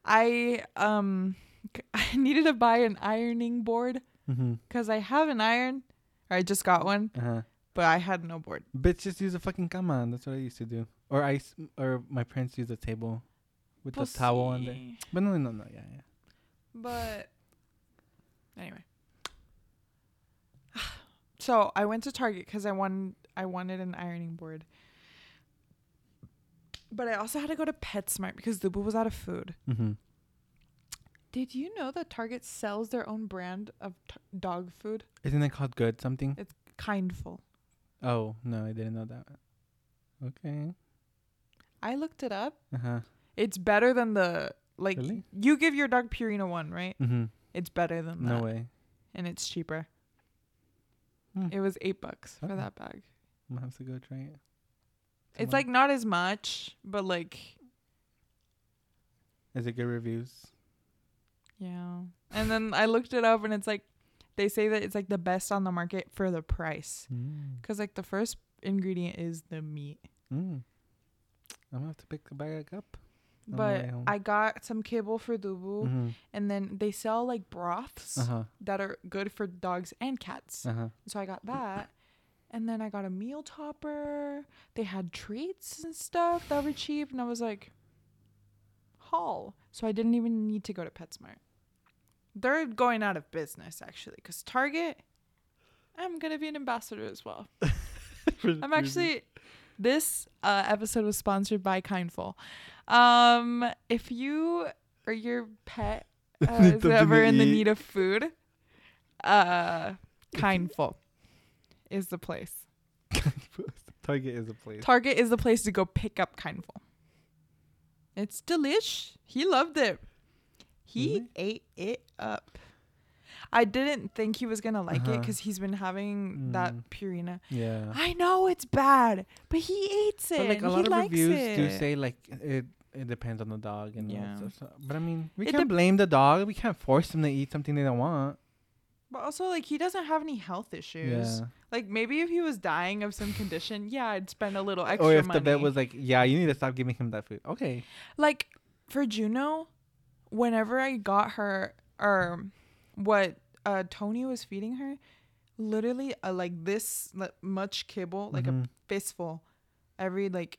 I I um [LAUGHS] I needed to buy an ironing board Mm-hmm. because I have an iron. Or I just got one, Uh-huh. but I had no board. Bitch, just use a fucking cama. That's what I used to do. Or I, or my parents used a table with the towel on there. But no, no, no, yeah, yeah. But anyway, [SIGHS] so I went to Target because I wanted I wanted an ironing board. But I also had to go to PetSmart because Zubu was out of food. Mm-hmm. Did you know that Target sells their own brand of t- dog food? Isn't it called good something? It's Kindfull. Oh no, I didn't know that. Okay. I looked it up. Uh huh. It's better than the like Really? you give your dog Purina one, right? Mm-hmm. It's better than No that, No way. and it's cheaper. Hmm. It was eight bucks for that bag. I'm gonna have to go try it. It's like not as much, but like Is it good reviews? yeah. And then I looked it up, and it's like they say that it's like the best on the market for the price, Mm. because like the first ingredient is the meat. Mm. I'm gonna have to pick the bag up. But. I got some kibble for Dubu, Mm-hmm. and then they sell like broths Uh huh. that are good for dogs and cats. Uh huh. So I got that. And then I got a meal topper. They had treats and stuff that were cheap. And I was like, haul. So I didn't even need to go to PetSmart. They're going out of business, actually, because Target, I'm going to be an ambassador as well. [LAUGHS] I'm actually, this uh, episode was sponsored by Kindfull. Um, if you or your pet [LAUGHS] uh, is ever in the need of food, uh, Kindfull is the place. [LAUGHS] Target is a place. Target is the place to go pick up Kindfull. It's delish. He loved it. He Really? ate it up. I didn't think he was gonna like it Uh-huh. because he's been having that Mm. Purina. yeah. I know it's bad, but he eats it. But like a lot he of reviews it. do say like it it depends on the dog and Yeah. stuff. So- But I mean, we It can't dep- blame the dog. We can't force them to eat something they don't want. But also, like, he doesn't have any health issues. Yeah. Like, maybe if he was dying of some condition, yeah, I'd spend a little extra Or if money. the vet was like, "Yeah, you need to stop giving him that food." Okay. like for Juno, whenever I got her or what uh Tony was feeding her, literally uh, like this like, much kibble, like a Mhm. fistful, every like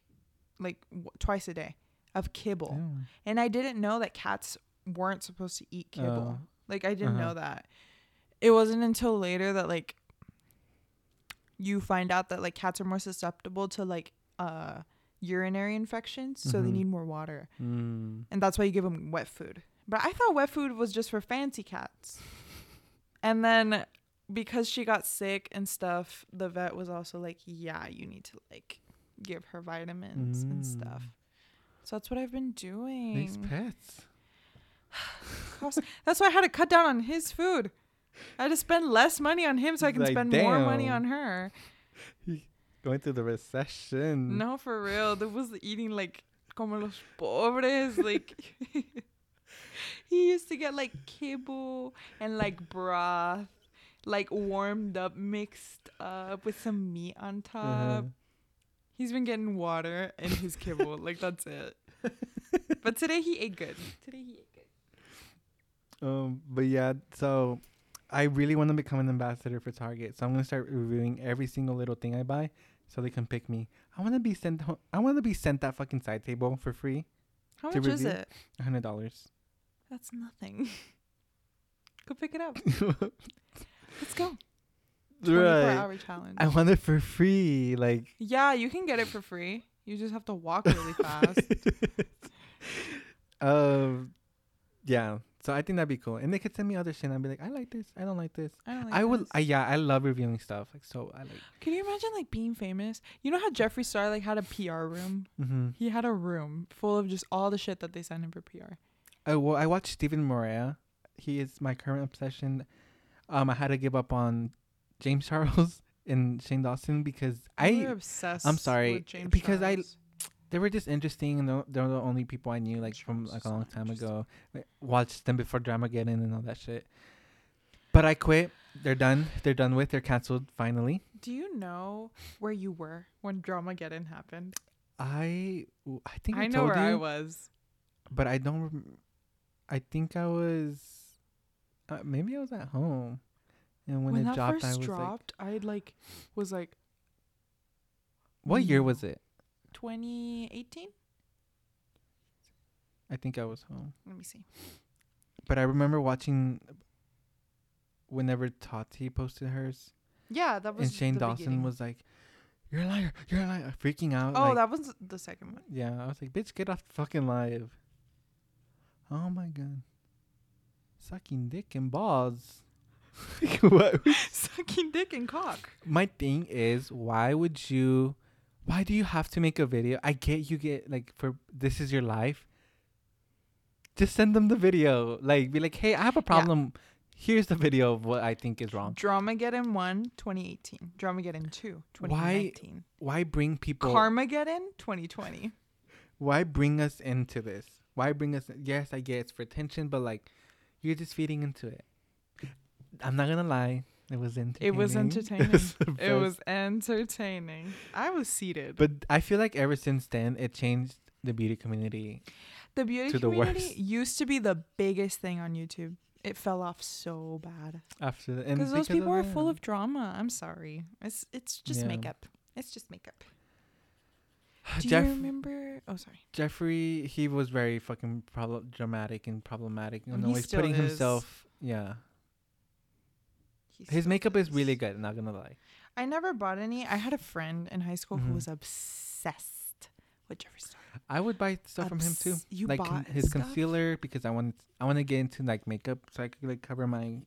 like w- twice a day of kibble. Damn. And I didn't know that cats weren't supposed to eat kibble. Oh. like I didn't Uh-huh. know that. It wasn't until later that like you find out that like cats are more susceptible to like uh urinary infections, so they Mhm. need more water. Mm. And that's why you give them wet food. But I thought wet food was just for fancy cats. And then because she got sick and stuff, the vet was also like, "Yeah, you need to like give her vitamins and stuff." Mm. So that's what I've been doing. These pets. [SIGHS] That's why I had to cut down on his food. I had to spend less money on him so I can Like, spend more money on her. Going through the recession. No, for real. There was eating like como los pobres. Like [LAUGHS] he used to get like kibble and like broth, like warmed up, mixed up with some meat on top. Uh-huh. He's been getting water and his kibble. [LAUGHS] like that's it. But today he ate good. Today he ate good. Um, but yeah, so I really want to become an ambassador for Target. So I'm gonna start reviewing every single little thing I buy, so they can pick me. I want to be sent. Ho- I want to be sent that fucking side table for free, How much is it? hundred dollars. That's nothing. [LAUGHS] Go pick it up. [LAUGHS] Let's go. 24 right. hour challenge. I want it for free. Like yeah, you can get it for free. You just have to walk really [LAUGHS] fast. um, yeah. So I think that'd be cool, and they could send me other shit. and I'd be like, I like this. I don't like this. I don't like I would. this. I yeah. I love reviewing stuff. Like so. I like. Can you imagine like being famous? You know how Jeffree Star like had a PR room? Mm-hmm. He had a room full of just all the shit that they sent him for PR. Oh well, I watched Stephen Morea. He is my current obsession. Um, I had to give up on James [LAUGHS] Charles and Shane Dawson because were I obsessed. I'm sorry, with James because I- Charles. They were just interesting and they're, they're the only people I knew like from like a long time ago. Like, watched them before drama Dramageddon and all that shit. But I quit. They're done. They're done with. They're canceled finally. Do you know where you were when drama Dramageddon happened? I I think I, I know told where I was. but I don't. Rem- I think I was. Uh, maybe I was at home, and when, When, it that dropped, first I was like, dropped, I like was like "What year was it?" 2018. I think I was home, Let me see. but I remember watching. Whenever Tati posted hers, Yeah, that was and Shane the Dawson beginning. was like, "You're a liar! You're a liar!" Freaking out. Oh, like, that was the second one. Yeah, I was like, "Bitch, get off the fucking live!" Oh my god, sucking dick and balls. [LAUGHS] what? [LAUGHS] Sucking dick and cock. My thing is, why would you? Why do you have to make a video? I get you get like for this is your life. Just send them the video. Like, be like, hey, I have a problem. Here's the video of what I think is wrong. Dramageddon 1, 2018. Dramageddon 2, 2019. Why why bring people? Carmageddon 2020. [LAUGHS] why bring us into this? Why bring us? Yes, I get it's for attention, but like, you're just feeding into it. I'm not gonna lie, it was entertaining. [LAUGHS] It was entertaining. It was entertaining. I was seated. But I feel like ever since then, it changed the beauty community. the beauty to the community worst. used to be the biggest thing on YouTube. It fell off so bad After the, because those people are full of drama. I'm sorry. It's it's just Yeah. makeup. It's just makeup. [SIGHS] Do Jeff- you remember? Oh, sorry. Jeffree, he was very fucking problem dramatic and problematic, and And he always putting is. himself. Yeah, He his still makeup is is. really good. Not gonna lie. I never bought any. I had a friend in high school who Mhm. was obsessed with Jeffree Star. I would buy stuff from him too, You like bought his stuff? concealer because I want I want to get into like makeup so I could like cover my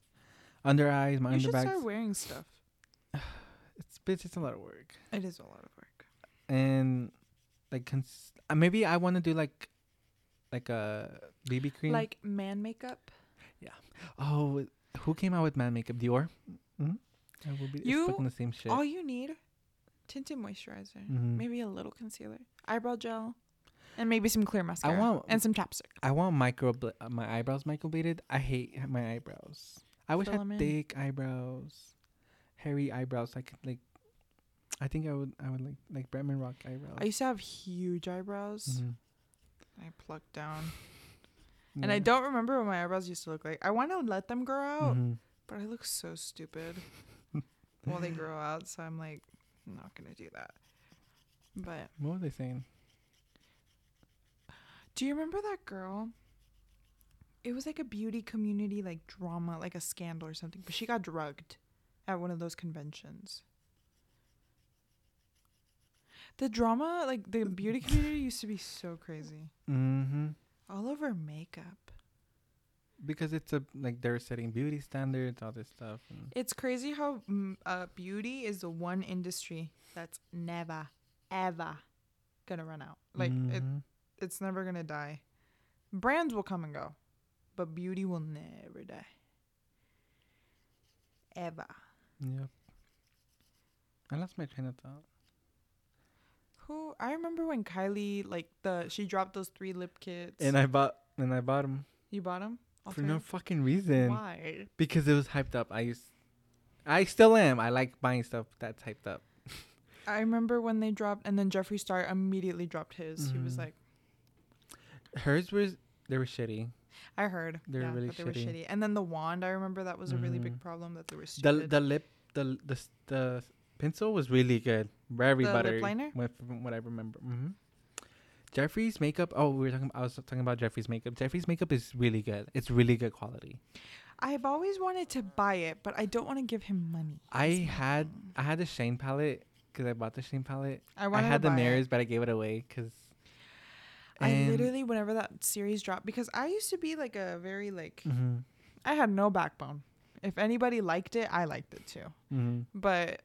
under eyes, my You should underbags. start wearing stuff. [SIGHS] It's bitch, it's a lot of work, It is a lot of work. and like cons- uh, maybe I want to do like like a BB cream. Like man makeup. Yeah. Oh, who came out with man makeup? Dior. Mm-hmm. I will be. You- it's fucking the same shit. All you need, tinted moisturizer, Mhm. maybe a little concealer, eyebrow gel, and maybe some clear mascara I want- and some chapstick. I want micro ble- uh, my eyebrows microbladed. I hate my eyebrows. I wish I Fill 'em had thick eyebrows, hairy eyebrows. I could like. I think I would. I would like like Bretman Rock eyebrows. I used to have huge eyebrows. Mhm. I plucked down, and I don't remember what my eyebrows used to look like. I want to let them grow out, Mhm. but I look so stupid [LAUGHS] while they grow out. So I'm like, I'm not gonna do that. But What were they saying? do you remember that girl? It was like a beauty community like drama, like a scandal or something. But she got drugged at one of those conventions. The drama, like the beauty community, used to be so crazy. Mm-hmm. All over makeup. Because it's a like they're setting beauty standards, all this stuff. It's crazy how mm, uh, beauty is the one industry that's never, ever gonna run out. Like it, Mhm. it's never gonna die. Brands will come and go, but beauty will never die. Ever. Yep. I lost my train of thought. Who I remember when Kylie like the she dropped those three lip kits. And I bought and I bought them you bought them for no fucking reason. Why? Because it was hyped up. I used, I still am. I like buying stuff that's hyped up. I remember when they dropped, and then Jeffree Star immediately dropped his. He was Mhm. like, Hers was they were shitty. I heard. They're yeah, really they were shitty. shitty. And then the wand, I remember that was a really big Mhm. problem that they were The stupid. the lip the the the pencil was really good. Very The lip buttery. liner? with- From what I remember. hmm Jeffree's makeup. Oh, we were talking. I was talking about Jeffree's makeup. Jeffree's makeup is really good. It's really good quality. I've always wanted to buy it, but I don't want to give him money. I had thing. I had the Shane palette because I bought the Shane palette. I I had to the buy it. mirrors, but I gave it away because. I literally, whenever that series dropped, because I used to be like a very like, hmm I had no backbone. If anybody liked it, I liked it too. hmm But,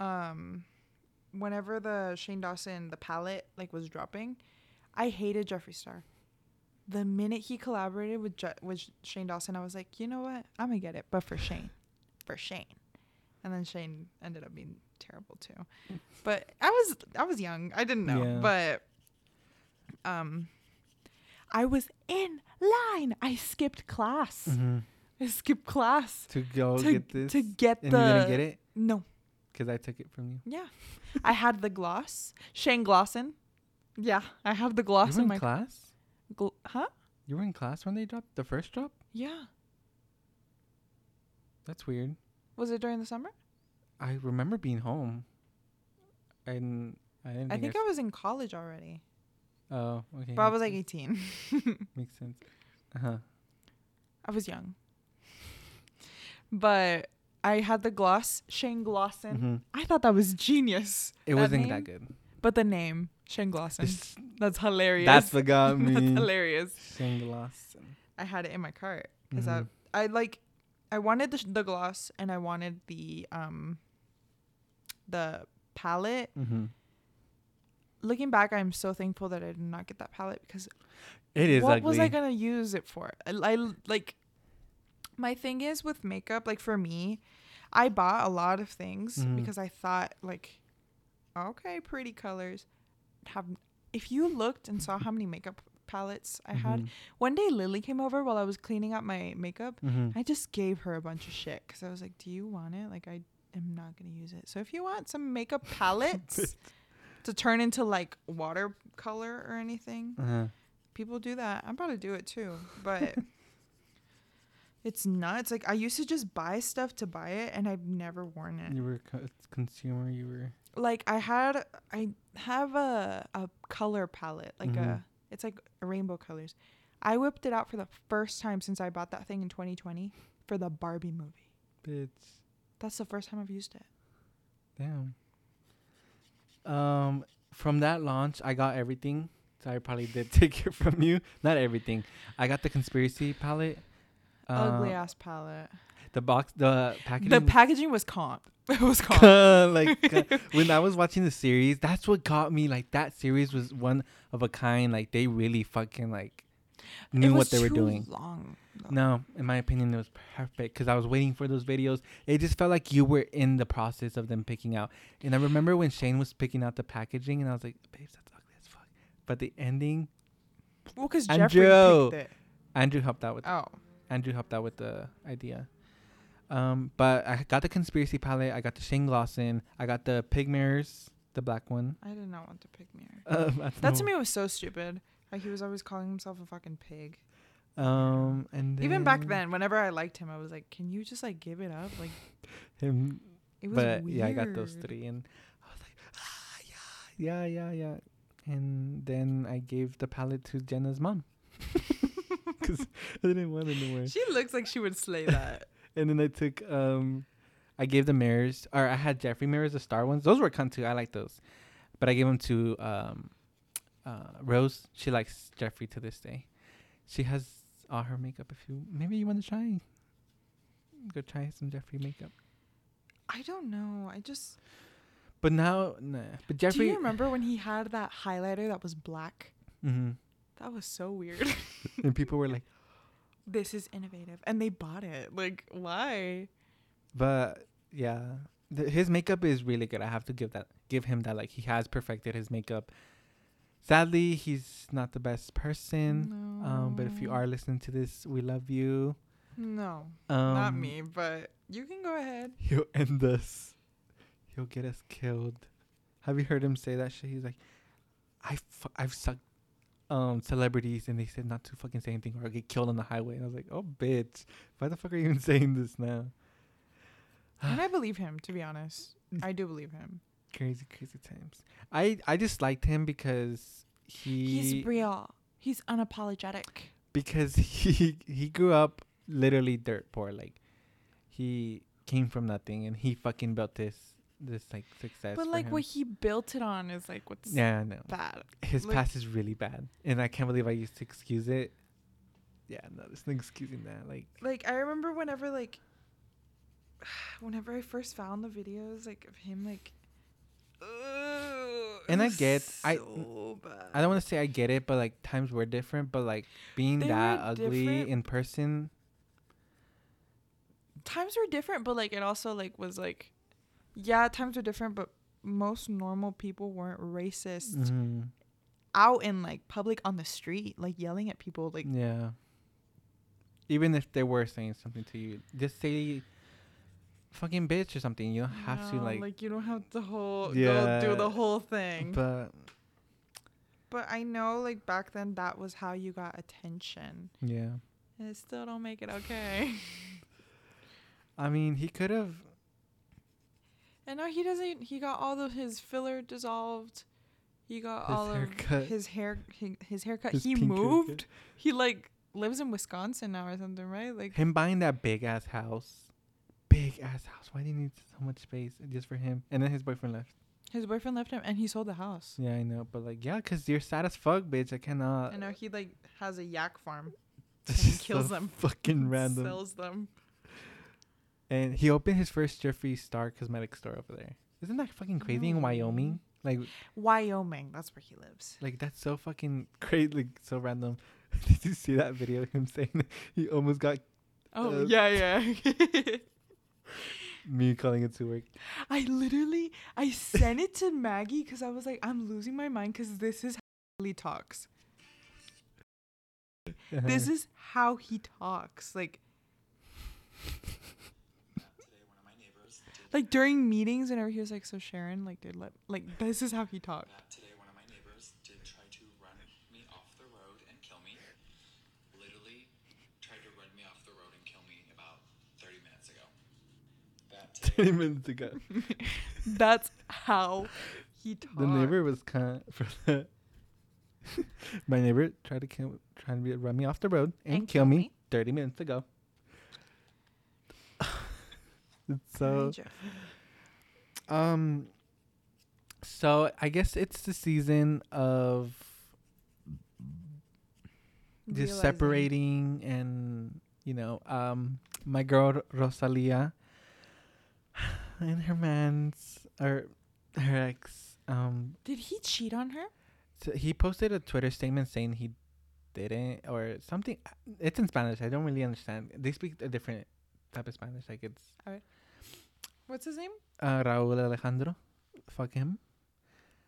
um, whenever the Shane Dawson the palette like was dropping, I hated Jeffree Star. The minute he collaborated with Je- with Shane Dawson, I was like, you know what, I'm gonna get it, but for Shane, for Shane. And then Shane ended up being terrible too. But I was I was young, I didn't know, Yeah. but um, I was in line. I skipped class. hmm I skipped class To go to get this. to get and the. you didn't get it No, because I took it from you. yeah, I had the gloss. Shane Glosson. Yeah, I have the gloss You were in in my. class. Gl- huh? You were in class when they dropped the first drop. Yeah. That's weird. Was it during the summer? I remember being home. And I didn't. I think, think I I was in college already, Oh, okay. but I was like 18. [LAUGHS] Makes sense. Uh huh. I was young. But I had the gloss, Shane Glosson. hmm I thought that was genius. It That wasn't name, that good. But the name, Shane Glosson. This- That's hilarious. that's [LAUGHS] the me. That's hilarious. Sunglass. I had it in my cart because Mhm. I, I like, I wanted the, sh- the gloss and I wanted the um, the palette. Mm-hmm. Looking back, I'm so thankful that I did not get that palette because It is what ugly. was I gonna use it for? I, I like. My thing is with makeup, like for me, I bought a lot of things Mhm. because I thought like, okay, pretty colors. Have if you looked and saw how many makeup palettes I had, Mhm. one day Lily came over while I was cleaning up my makeup. Mhm. I just gave her a bunch of shit because I was like, "Do you want it? Like, I am not gonna use it. So if you want some makeup [LAUGHS] palettes to turn into like watercolor or anything, Uh-huh. people do that. I'm about to do it too, but [LAUGHS] it's nuts. Like I used to just buy stuff to buy it, and I've never worn it. You were a co- consumer. You were. Like I had, I have a a color palette, like Mhm. a it's like rainbow colors. I whipped it out for the first time since I bought that thing in 2020 for the Barbie movie. Bitch. That's the first time I've used it. Damn. Um, from that launch, I got everything. So I probably did [LAUGHS] take it from you. Not everything. I got the conspiracy palette. Ugly Uh, ass palette. The box, the packaging. The packaging was comp. [LAUGHS] It was comp. like [LAUGHS] uh, when I was watching the series, that's what got me. Like that series was one of a kind. Like they really fucking like knew what they were doing. Long. though. No, in my opinion, it was perfect because I was waiting for those videos. It just felt like you were in the process of them picking out. And I remember when Shane was picking out the packaging, and I was like, "Babes, that's ugly as fuck." But the ending, Well, because Andrew. Jeffree picked it. Andrew helped out with. Oh. Andrew helped out with the idea. Um, but I got the conspiracy palette. I got the Shane Glosson. I got the pig mirrors, the black one. I did not want to pick mirror. Um, That to me was so stupid. Like he was always calling himself a fucking pig. Um, and Even back then then, whenever I liked him, I was like, "Can you just like give it up?" Like [LAUGHS] him it was but weird. yeah, I got those three, and I was like, ah, yeah, yeah, yeah, yeah. And then I gave the palette to Jenna's mom [LAUGHS] because [LAUGHS] I didn't want it anywhere. She looks like she would slay that. [LAUGHS] And then I took, um, I gave the mirrors, or I had Jeffree mirrors, the star ones. Those were cunt too. I like those, but I gave them to um, uh, Rose. She likes Jeffree to this day. She has all her makeup. If you maybe you want to try, go try some Jeffree makeup. I don't know. I just But now, nah. But Jeffree. do you remember when he had that highlighter that was black? hmm That was so weird. [LAUGHS] and people were like, [LAUGHS] this is innovative, and they bought it. Like why? but yeah, th- his makeup is really good. I have to give that, give him that. Like he has perfected his makeup. Sadly, he's not the best person. Um, but if you are listening to this, we love you. No, Um, not me, but you can go ahead. He'll end us. He'll get us killed. Have you heard him say that shit? He's like, "I, I've sucked um celebrities and they said not to fucking say anything or I'll get killed on the highway. And I was like, oh bitch, why the fuck are you even [LAUGHS] saying this now? [SIGHS] and I believe him, to be honest. I do believe him. Crazy, crazy times. I I just liked him because he He's real. He's unapologetic. because [LAUGHS] he he grew up literally dirt poor. Like he came from nothing and he fucking built this this like success. But like him. what he built it on is like what's yeah, no. bad. His like- past is really bad, and I can't believe I used to excuse it. Yeah, no, there's no excusing that. Like, Like I remember whenever like [SIGHS] whenever I first found the videos like of him like ugh, And I get- I- bad. I don't want to say I get it, but like times were different. But like being They that ugly different. in person, times were different, but like it also like was like yeah, times were different, but most normal people weren't racist mhm, out in like public on the street, like yelling at people like yeah. Even if they were saying something to you, just say "fucking bitch" or something. You don't have to no, like. you don't have to whole go do the whole thing. but But I know like back then that was how you got attention. yeah, And it still don't make it okay. [LAUGHS] I mean, he could have. And now he doesn't he got all of his filler dissolved. He got His all haircut. of his hair hi- his haircut. His he pink haircut. moved. He like lives in Wisconsin now or something, right? Like Him buying that big ass house, big ass house. Why do you need so much space just for him? And then his boyfriend left. his boyfriend left him and he sold the house. Yeah, I know, but like, yeah, cause you're sad as fuck, bitch. I cannot. and know he like has a yak farm. [LAUGHS] This and kills so them. Fucking [LAUGHS] random. Sells them. And he opened his first Jeffree Star cosmetic store over there. Isn't that fucking crazy in Wyoming? Like, Wyoming, that's where he lives. like that's so fucking crazy, like so random. [LAUGHS] Did you see that video of him saying he almost got Oh Uh, yeah, yeah. [LAUGHS] me calling it to work? I literally I sent it to Maggie because I was like, I'm losing my mind because this is how he talks. This is how he talks. Like like during meetings and everything, he was like, so Sharon, like did let like this is how he talked. That today one of my neighbors did try to run me off the road and kill me. Literally tried to run me off the road and kill me about 30 minutes ago. That [LAUGHS] today Twenty minutes ago. [LAUGHS] That's how he talks. The neighbor was kind of for the. [LAUGHS] My neighbor tried to kill, trying to run me off the road and, And kill, kill me, me. thirty minutes ago. It's so um. So I guess it's the season of just Realizing. separating and you know um my girl Rosalia and her man's or her ex um Did he cheat on her? so he posted a Twitter statement saying he didn't or something. It's in Spanish. I don't really understand. They speak a different type of Spanish. Like it's What's his name? uh, Rauw Alejandro. Fuck him.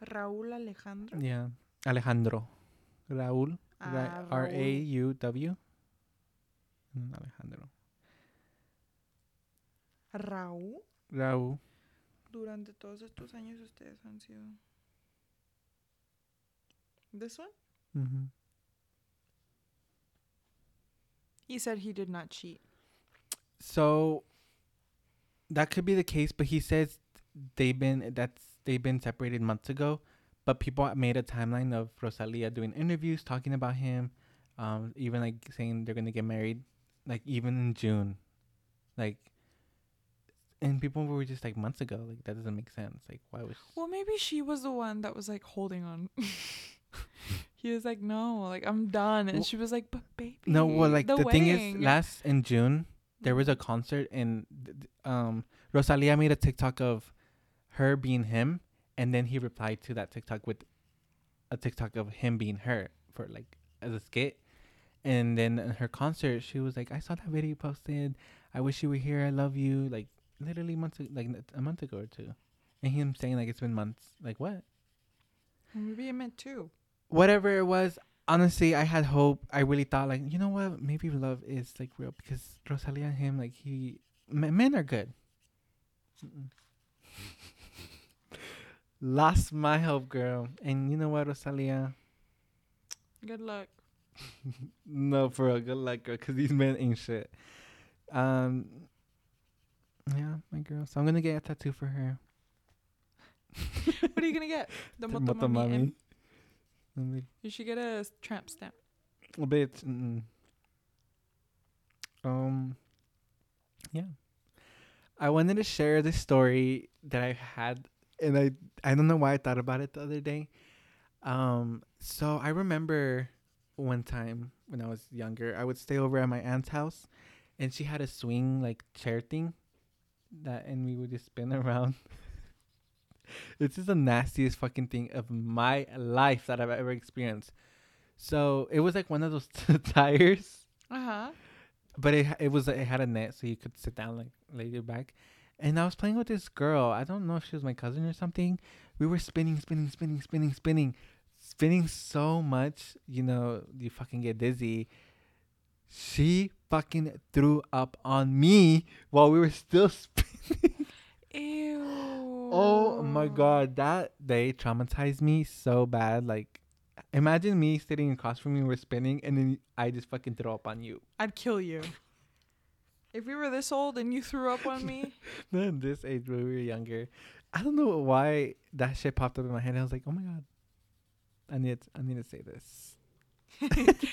Rauw Alejandro. Yeah, Alejandro. Raúl. Ah, R A. U W. Mm, Alejandro. Raúl. Raúl. Durante todos estos años ustedes han sido. This one? hmm He said he did not cheat. So that could be the case, but he says they've been that's they've been separated months ago. But people made a timeline of Rosalia doing interviews talking about him, um, even like saying they're gonna get married, like even in June, like. And people were just like months ago, like that doesn't make sense. Like why was Well, maybe she was the one that was like holding on. [LAUGHS] he was like, "No, like I'm done," and Well- she was like, "But baby, No, well, like the, thing is, last in June there was a concert, and um, Rosalia made a TikTok of her being him, and then he replied to that TikTok with a TikTok of him being her for like as a skit. And then in her concert, she was like, "I saw that video posted. I wish you were here. I love you." Like literally months, like a month ago or two, and him saying like it's been months. Like what? maybe it meant two. whatever it was, honestly, I had hope. I really thought, like, you know what? Maybe love is like real because Rosalia and him, like, he m- men are good. Lost my hope, girl. And you know what, Rosalia? Good luck. [LAUGHS] No, for real, good luck, girl, because these men ain't shit. Um, yeah, my girl. So I'm gonna get a tattoo for her. [LAUGHS] What are you gonna get? The [LAUGHS] The Motomami. Motomami. M? I'm like, You should get a tramp stamp. a bit. Mm-mm. Um, yeah. I wanted to share this story that I had, and I I don't know why I thought about it the other day. Um, so I remember one time when I was younger, I would stay over at my aunt's house, and she had a swing like chair thing, that and we would just spin [LAUGHS] around. This is the nastiest fucking thing of my life that I've ever experienced. So it was like one of those [LAUGHS] tires, Uh huh. but it it was it had a net so you could sit down like lay your back. And I was playing with this girl. I don't know if she was my cousin or something. We were spinning, spinning, spinning, spinning, spinning, spinning so much, you know, you fucking get dizzy. She fucking threw up on me while we were still [LAUGHS] spinning. Ew. Oh my god, that day traumatized me so bad. Like, imagine me sitting across from you, we're spinning, and then I just fucking throw up on you. I'd kill you. If we were this old and you threw up on me, [LAUGHS] Then this age when we were younger, I don't know why that shit popped up in my head. I was like, oh my god, I need I need to say this. [LAUGHS]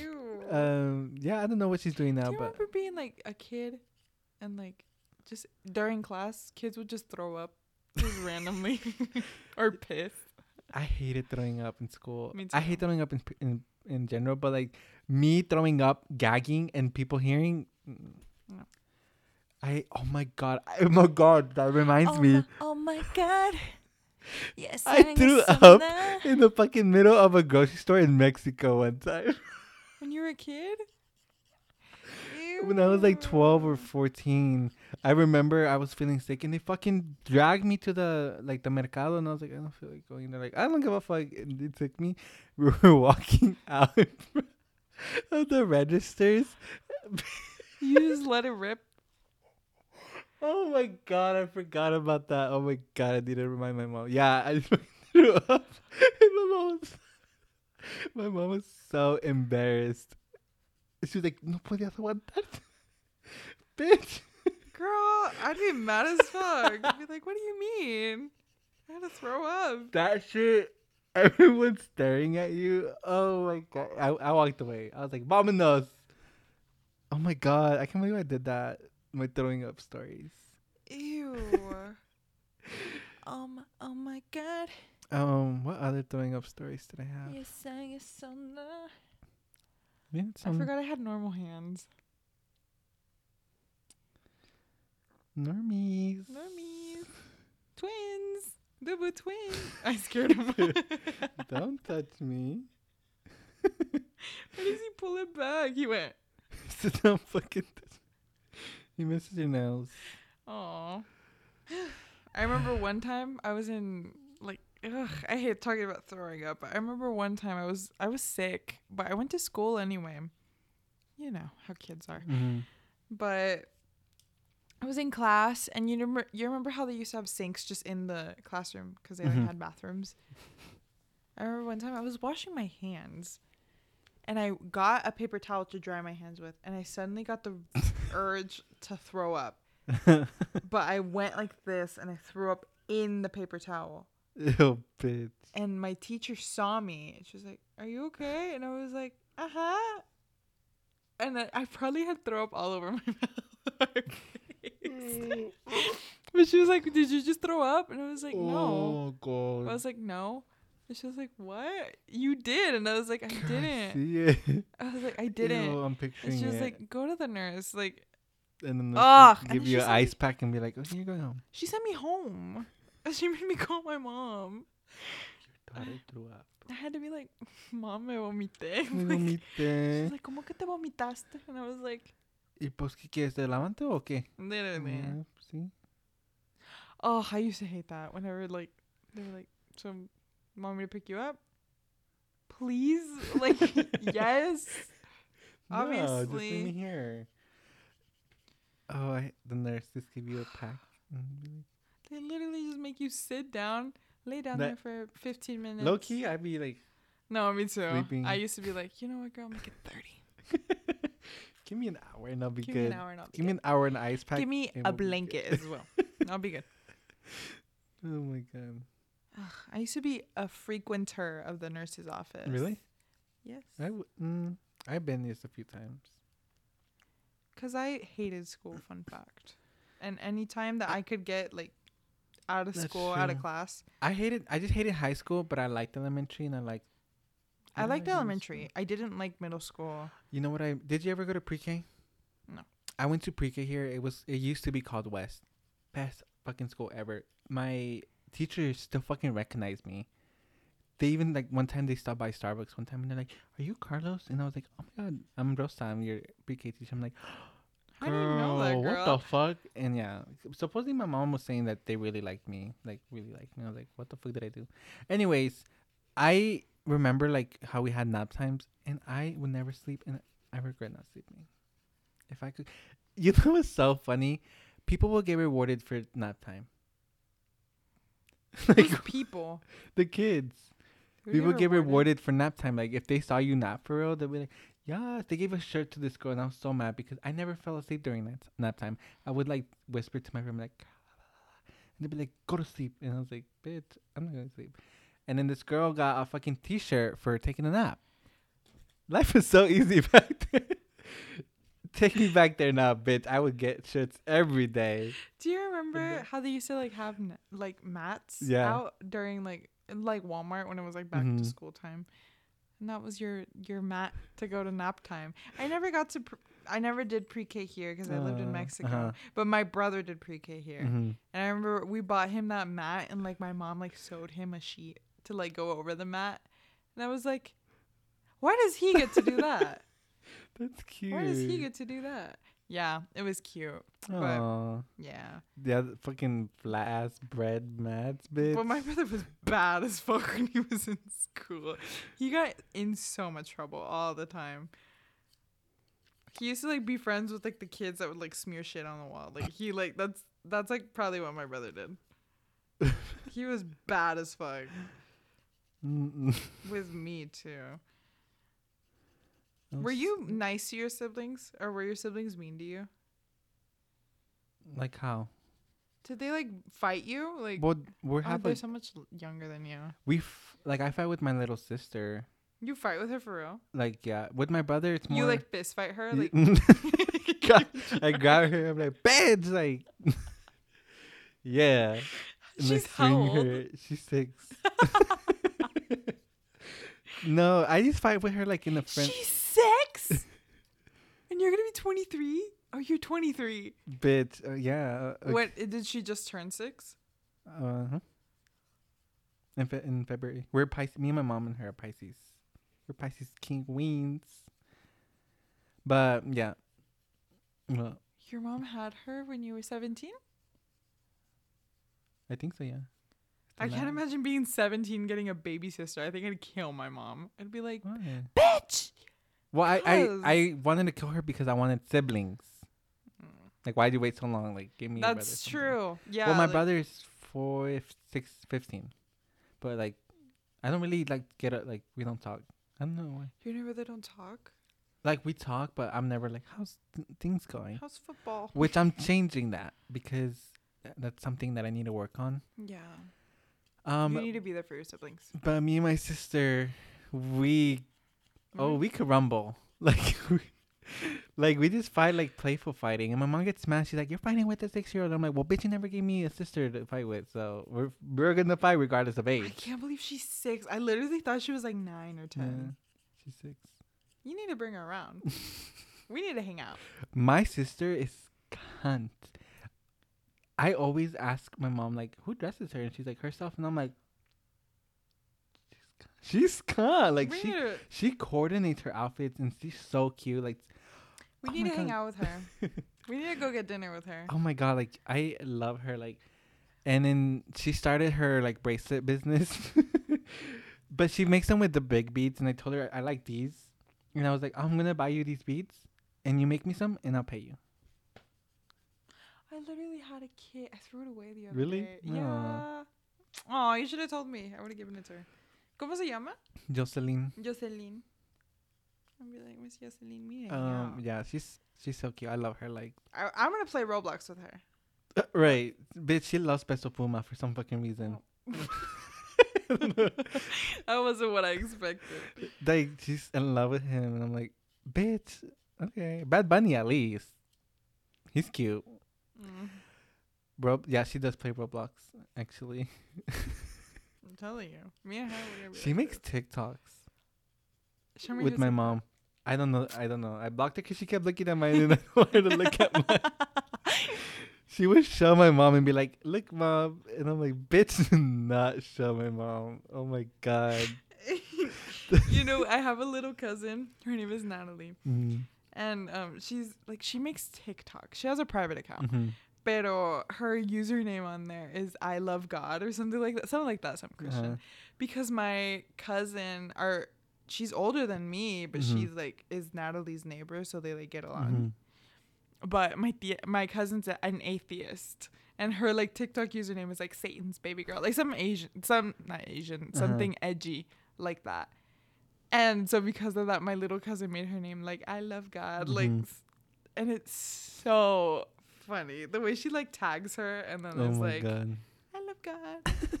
ew. Um, yeah, I don't know what she's doing now, Do you but remember being like a kid and like just during class, kids would just throw up just randomly [LAUGHS] or piss? I hated throwing up in school. Me I hate throwing up in, in in general, but like me throwing up, gagging, and people hearing. No. I oh my god oh my god that reminds oh me My, oh my god. [LAUGHS] Yes, I threw up in the fucking middle of a grocery store in Mexico one time when you were a kid. When I was like twelve or fourteen. I remember I was feeling sick and they fucking dragged me to the like the mercado and I was like I don't feel like going. They're like I don't give a fuck and they took me. [LAUGHS] We were walking out [LAUGHS] of the registers. You just let it rip. [LAUGHS] Oh my god, I forgot about that. Oh my god, I need to remind my mom. Yeah, I threw up. And my mom was, my mom was so embarrassed. She was like, "No podías aguantar, [LAUGHS] bitch." Girl, I'd be mad as fuck. I'd be like, what do you mean? I had to throw up. That shit. [LAUGHS] Everyone's staring at you. Oh my god, I I walked away. I was like, "Vámonos." Oh my god, I can't believe I did that. My throwing up stories. Ew. [LAUGHS] um, oh my god. Um, what other throwing up stories did I have? You sang a song. Had I forgot I had normal hands. normies. Normies. Twins. Double twins. I scared him. [LAUGHS] Don't touch me. [LAUGHS] Why does he pull it back? He went, [LAUGHS] Sit down, fucking. touch. He misses your nails. oh. [SIGHS] I remember one time I was in ugh, I hate talking about throwing up. I remember one time I was I was sick, but I went to school anyway. You know how kids are. Mm-hmm. But I was in class, and you remember you remember how they used to have sinks just in the classroom because they like, Mhm. had bathrooms. I remember one time I was washing my hands, and I got a paper towel to dry my hands with, and I suddenly got the [LAUGHS] urge to throw up. [LAUGHS] But I went like this, and I threw up in the paper towel. Ew, [LAUGHS] bitch. And my teacher saw me, and she was like, "Are you okay?" And I was like, "Uh huh." And I, I probably had throw up all over [LAUGHS] my mouth. but she was like, "Did you just throw up?" And I was like, "No." Oh, God. I was like, "No." And she was like, "What? You did?" And I was like, "I God, didn't." See it. I was like, "I didn't." Ew, I'm picturing and she was it. like, "Go to the nurse." Like, and then the Ugh, and give then you an said- ice pack and be like, "Oh, you're going home." she sent me home. [LAUGHS] She made me call my mom. Daughter threw up. I had to be like, "Mom, me vomité." Me [LAUGHS] Like, vomité. She's like, ¿cómo que te vomitaste? And I was like, ¿Y pues qué quieres? ¿Te levante o qué? literally. Yeah, sí. Oh, I used to hate that whenever like they were like, so want me to pick you up? Please? [LAUGHS] Like, yes. No, just leave Obviously. me here. Oh, I, the nurse just give you a pack. like, They literally just make you sit down, lay down That- there for 15 minutes. Low key, I'd be like, No, me too. Sleeping. I used to be like, you know what, girl, make it 30. [LAUGHS] give me an hour and I'll be Give good. Give me an hour and I'll be give me good. an hour and ice pack. Give me a blanket as well. [LAUGHS] I'll be good. Oh my god. I used to be a frequenter of the nurse's office. Really? Yes. I w- mm, I've been this a few times. Because I hated school, fun fact. And anytime that I could get, like, out of That's school, out of class, I hated. I just hated high school, but I liked elementary and I liked. I didn't liked elementary. I didn't like middle school. You know what I did? You ever go to pre-K? No. I went to pre-K here. It was. It used to be called West. Best fucking school ever. My teacher still fucking recognized me. They even like one time they stopped by Starbucks one time and they're like, "Are you Carlos?" And I was like, "Oh my god, I'm Rosa. I'm your pre-K teacher." I'm like, I didn't know that, "Girl. What the fuck? And yeah, supposedly my mom was saying that they really liked me, like really liked me. I was like, "What the fuck did I do?" Anyways, I remember like how we had nap times, and I would never sleep, and I regret not sleeping. If I could, [LAUGHS] you know what's so funny? People will get rewarded for nap time. [LAUGHS] like people? [LAUGHS] the kids, Who people get rewarded for nap time. Like if they saw you nap for real, they'll be like, "Yeah." They gave a shirt to this girl, and I was so mad because I never fell asleep during that nap time. I would like whisper to my room like, and they'd be like, "Go to sleep," and I was like, "Bitch, I'm not gonna sleep." And then this girl got a fucking T-shirt for taking a nap. Life was so easy [LAUGHS] back then. Take me back there now, bitch. I would get shirts every day. Do you remember how they used to like have like mats Yeah. out during like like Walmart when it was like back Mhm. to school time, and that was your your mat to go to nap time. I never got to. Pr- I never did pre-K here because I lived in Uh, Mexico, uh-huh. but my brother did pre-K here, Mhm. and I remember we bought him that mat, and like my mom like sewed him a sheet to like go over the mat, and I was like, why does he get to do that? [LAUGHS] That's cute. why does he get to do that? Yeah, it was cute, but Aw. yeah. The other fucking flat ass bread mats, bitch. But my brother was bad as fuck [LAUGHS] when he was in school. He got in so much trouble all the time. He used to like be friends with like the kids that would like smear shit on the wall. Like he like that's that's like probably what my brother did. [LAUGHS] he was bad as fuck with me too. I Were you nice to your siblings or were your siblings mean to you? like how? Did they like fight you? Like Well, we're oh, they're like so much younger than you. we f- like I fight with my little sister. You fight with her for real? Like yeah, with my brother it's more You like fist fight her? [LAUGHS] Like [LAUGHS] I grab her. I'm like, bitch, like, [LAUGHS] yeah. She's how old? her. She's six. no, I just fight with her like in the front. She's and you're gonna be 23. Oh, you're 23. bit uh, yeah. Uh, What did she just turn six? Uh huh. In, fe- in February, we're Pisces. Me and my mom and her are Pisces. We're Pisces King Queens. But yeah. Well, Your mom had her when you were 17. I think so. Yeah. I can't imagine being 17 getting a baby sister. I think I'd kill my mom. I'd be like. Why? bitch. Well, I, I I wanted to kill her because I wanted siblings. Like, why'd you wait so long? Like, give me. That's true. Yeah. well, my like- brother is four, six, fifteen, but like, I don't really like get a, like we don't talk. I don't know why. You never. brother don't talk. Like we talk, but I'm never like, how's th- things going? How's football? Which I'm changing that because that's something that I need to work on. Yeah. Um, you need to be there for your siblings. but me and my sister, we oh we could rumble [LAUGHS] like. We, like we just fight like playful fighting, and my mom gets mad. She's like, "You're fighting with a six year old." I'm like, "Well, bitch, you never gave me a sister to fight with, so we're we're gonna fight regardless of age." I can't believe she's six. I literally thought she was like nine or 10. Yeah, she's six. You need to bring her around. [LAUGHS] we need to hang out. My sister is cunt. I always ask my mom like, "Who dresses her?" And she's like, "Herself." And I'm like, "She's cunt." Like we she to, she coordinates her outfits, and she's so cute. Like, we Oh need to hang out with her. [LAUGHS] we need to go get dinner with her. oh my god, like I love her. Like, and then she started her like bracelet business, [LAUGHS] but she makes them with the big beads. And I told her I like these, and I was like, I'm gonna buy you these beads, and you make me some, and I'll pay you. I literally had a kid. I threw it away the other Really? day. Aw. Yeah. Oh, you should have told me. I would have given it to her. ¿Cómo se llama? Jocelyn. Jocelyn. I'd be like, Miss Jocelyn, mire. Um, yeah, she's she's so cute. I love her. Like, I, I'm gonna play Roblox with her. right, bitch. She loves Peso Pluma for some fucking reason. [LAUGHS] [LAUGHS] That wasn't what I expected. like, she's in love with him, and I'm like, bitch. Okay, Bad Bunny at least. He's cute. Mm, Bro, yeah, she does play Roblox actually. [LAUGHS] I'm telling you. Me and her were gonna She like makes this. TikToks Show me with my TikTok. mom. I don't know. I don't know. I blocked her because she kept looking at mine, [LAUGHS] and I don't want her to look at mine. [LAUGHS] She would show my mom and be like, "Look, mom," and I'm like, "Bitch, [LAUGHS] not show my mom." Oh my god. you know, I have a little cousin. Her name is Natalie. Mm, And um, she's like, she makes TikTok. She has a private account. mhm. Pero her username on there is I love God or something like that. Something like that. Some Christian. Uh-huh. Because my cousin are she's older than me, but Mhm. she's like is Natalie's neighbor, so they like get along. Mhm. But my my cousin's a- an atheist. And her like TikTok username is like Satan's baby girl. Like some Asian some not Asian, Uh-huh. something edgy like that. And so because of that, my little cousin made her name like I love God. Like Mhm. s- and it's so funny. The way she like tags her and then Oh it's like god. I love God. [LAUGHS]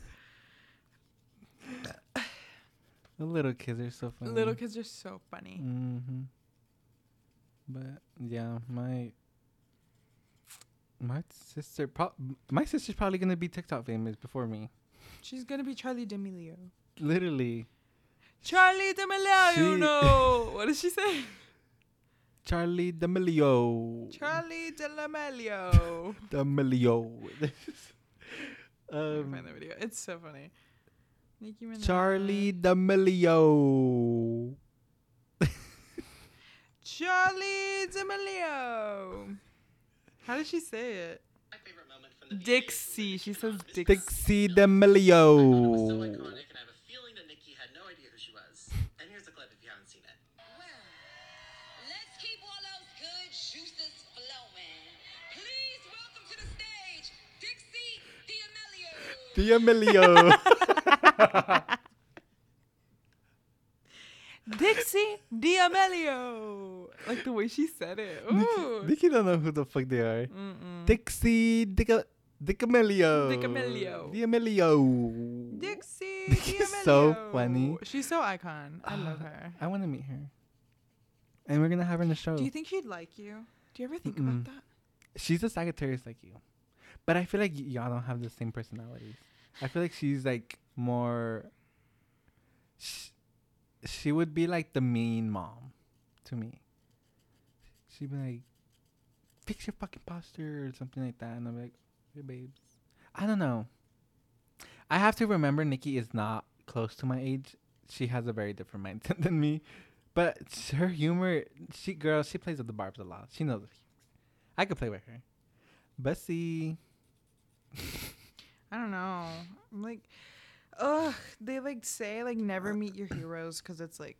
The little kids are so funny. Little kids are so funny. Mm-hmm. But yeah, my my sister, pro- my sister's probably gonna be TikTok famous before me. She's gonna be Charli D'Amelio. Literally, Charli D'Amelio, you know. [LAUGHS] what did she say? Charli D'Amelio. Charli D'Amelio. [LAUGHS] D'Amelio. [LAUGHS] Let me um, find the video. It's so funny. Nicki Minaj. Charli D'Amelio. Charli D'Amelio. How does she say it? My favorite moment from the Dixie. She says Dixie. Dixie was so D'Amelio. D'Amelio. D'Amelio. Dixie D'Amelio. Like the way she said it. Ooh. Nicki don't know who the fuck they are. Mm-mm. Dixie Dica [LAUGHS] D'Amelio. D'Amelio. D'Amelio. Dixie Nicki's so funny. She's so icon. I ah, love her. I want to meet her. And we're gonna have her in the show. Do you think she'd like you? Do you ever think Mm-mm. about that? she's a Sagittarius like you, but I feel like y- y'all don't have the same personalities. I feel like she's like more. Sh- she would be like the mean mom, to me. She'd be like, "Fix your fucking posture" or something like that, and I'm like, "Hey, babes." I don't know. I have to remember Nicki is not close to my age. She has a very different mindset [LAUGHS] than me, but her humor. She girl, she plays with the barbs a lot. She knows. I could play with her. Bussy. I don't know. I'm like, ugh. They like say like never meet your heroes because it's like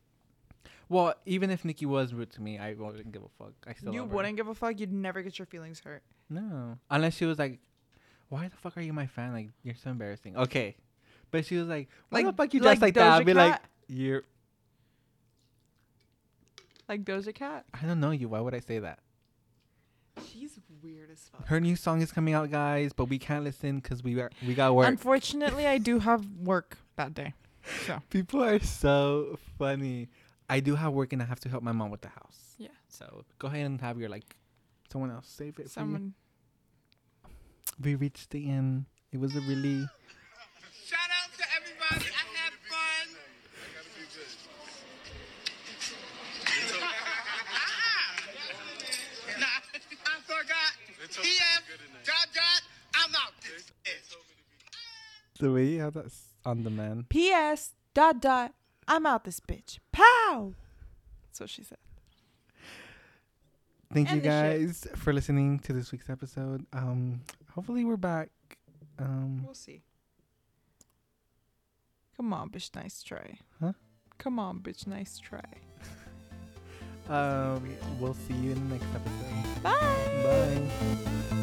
Well, even if Nicki was rude to me, I wouldn't give a fuck. I still you wouldn't give a fuck. You'd never get your feelings hurt. No, unless she was like, "Why the fuck are you my fan? Like, you're so embarrassing." Okay, but she was like, "Why Like- the fuck you like dress like that?" I'd be like, "You're." Like Doja Cat. I don't know you. Why would I say that? She's weird as fuck. Her new song is coming out, guys, but we can't listen because we are we got work. Unfortunately, I do have work that day. So [LAUGHS] People are so funny. I do have work and I have to help my mom with the house. yeah, So go ahead and have your like someone else save it. someone. For you. We reached the end. It was a really Shout out to everybody. I had fun. nah, I forgot. P.S. Dot dot. I'm out this bitch. The way you have that s- on demand. P.S. Dot dot. I'm out this bitch. Pow. That's what she said. Thank you guys for listening to this week's episode. Um, hopefully we're back. Um, We'll see. Come on, bitch. Nice try. Huh? Come on, bitch. Nice try. [LAUGHS] um, we'll see you in the next episode. Bye. Bye.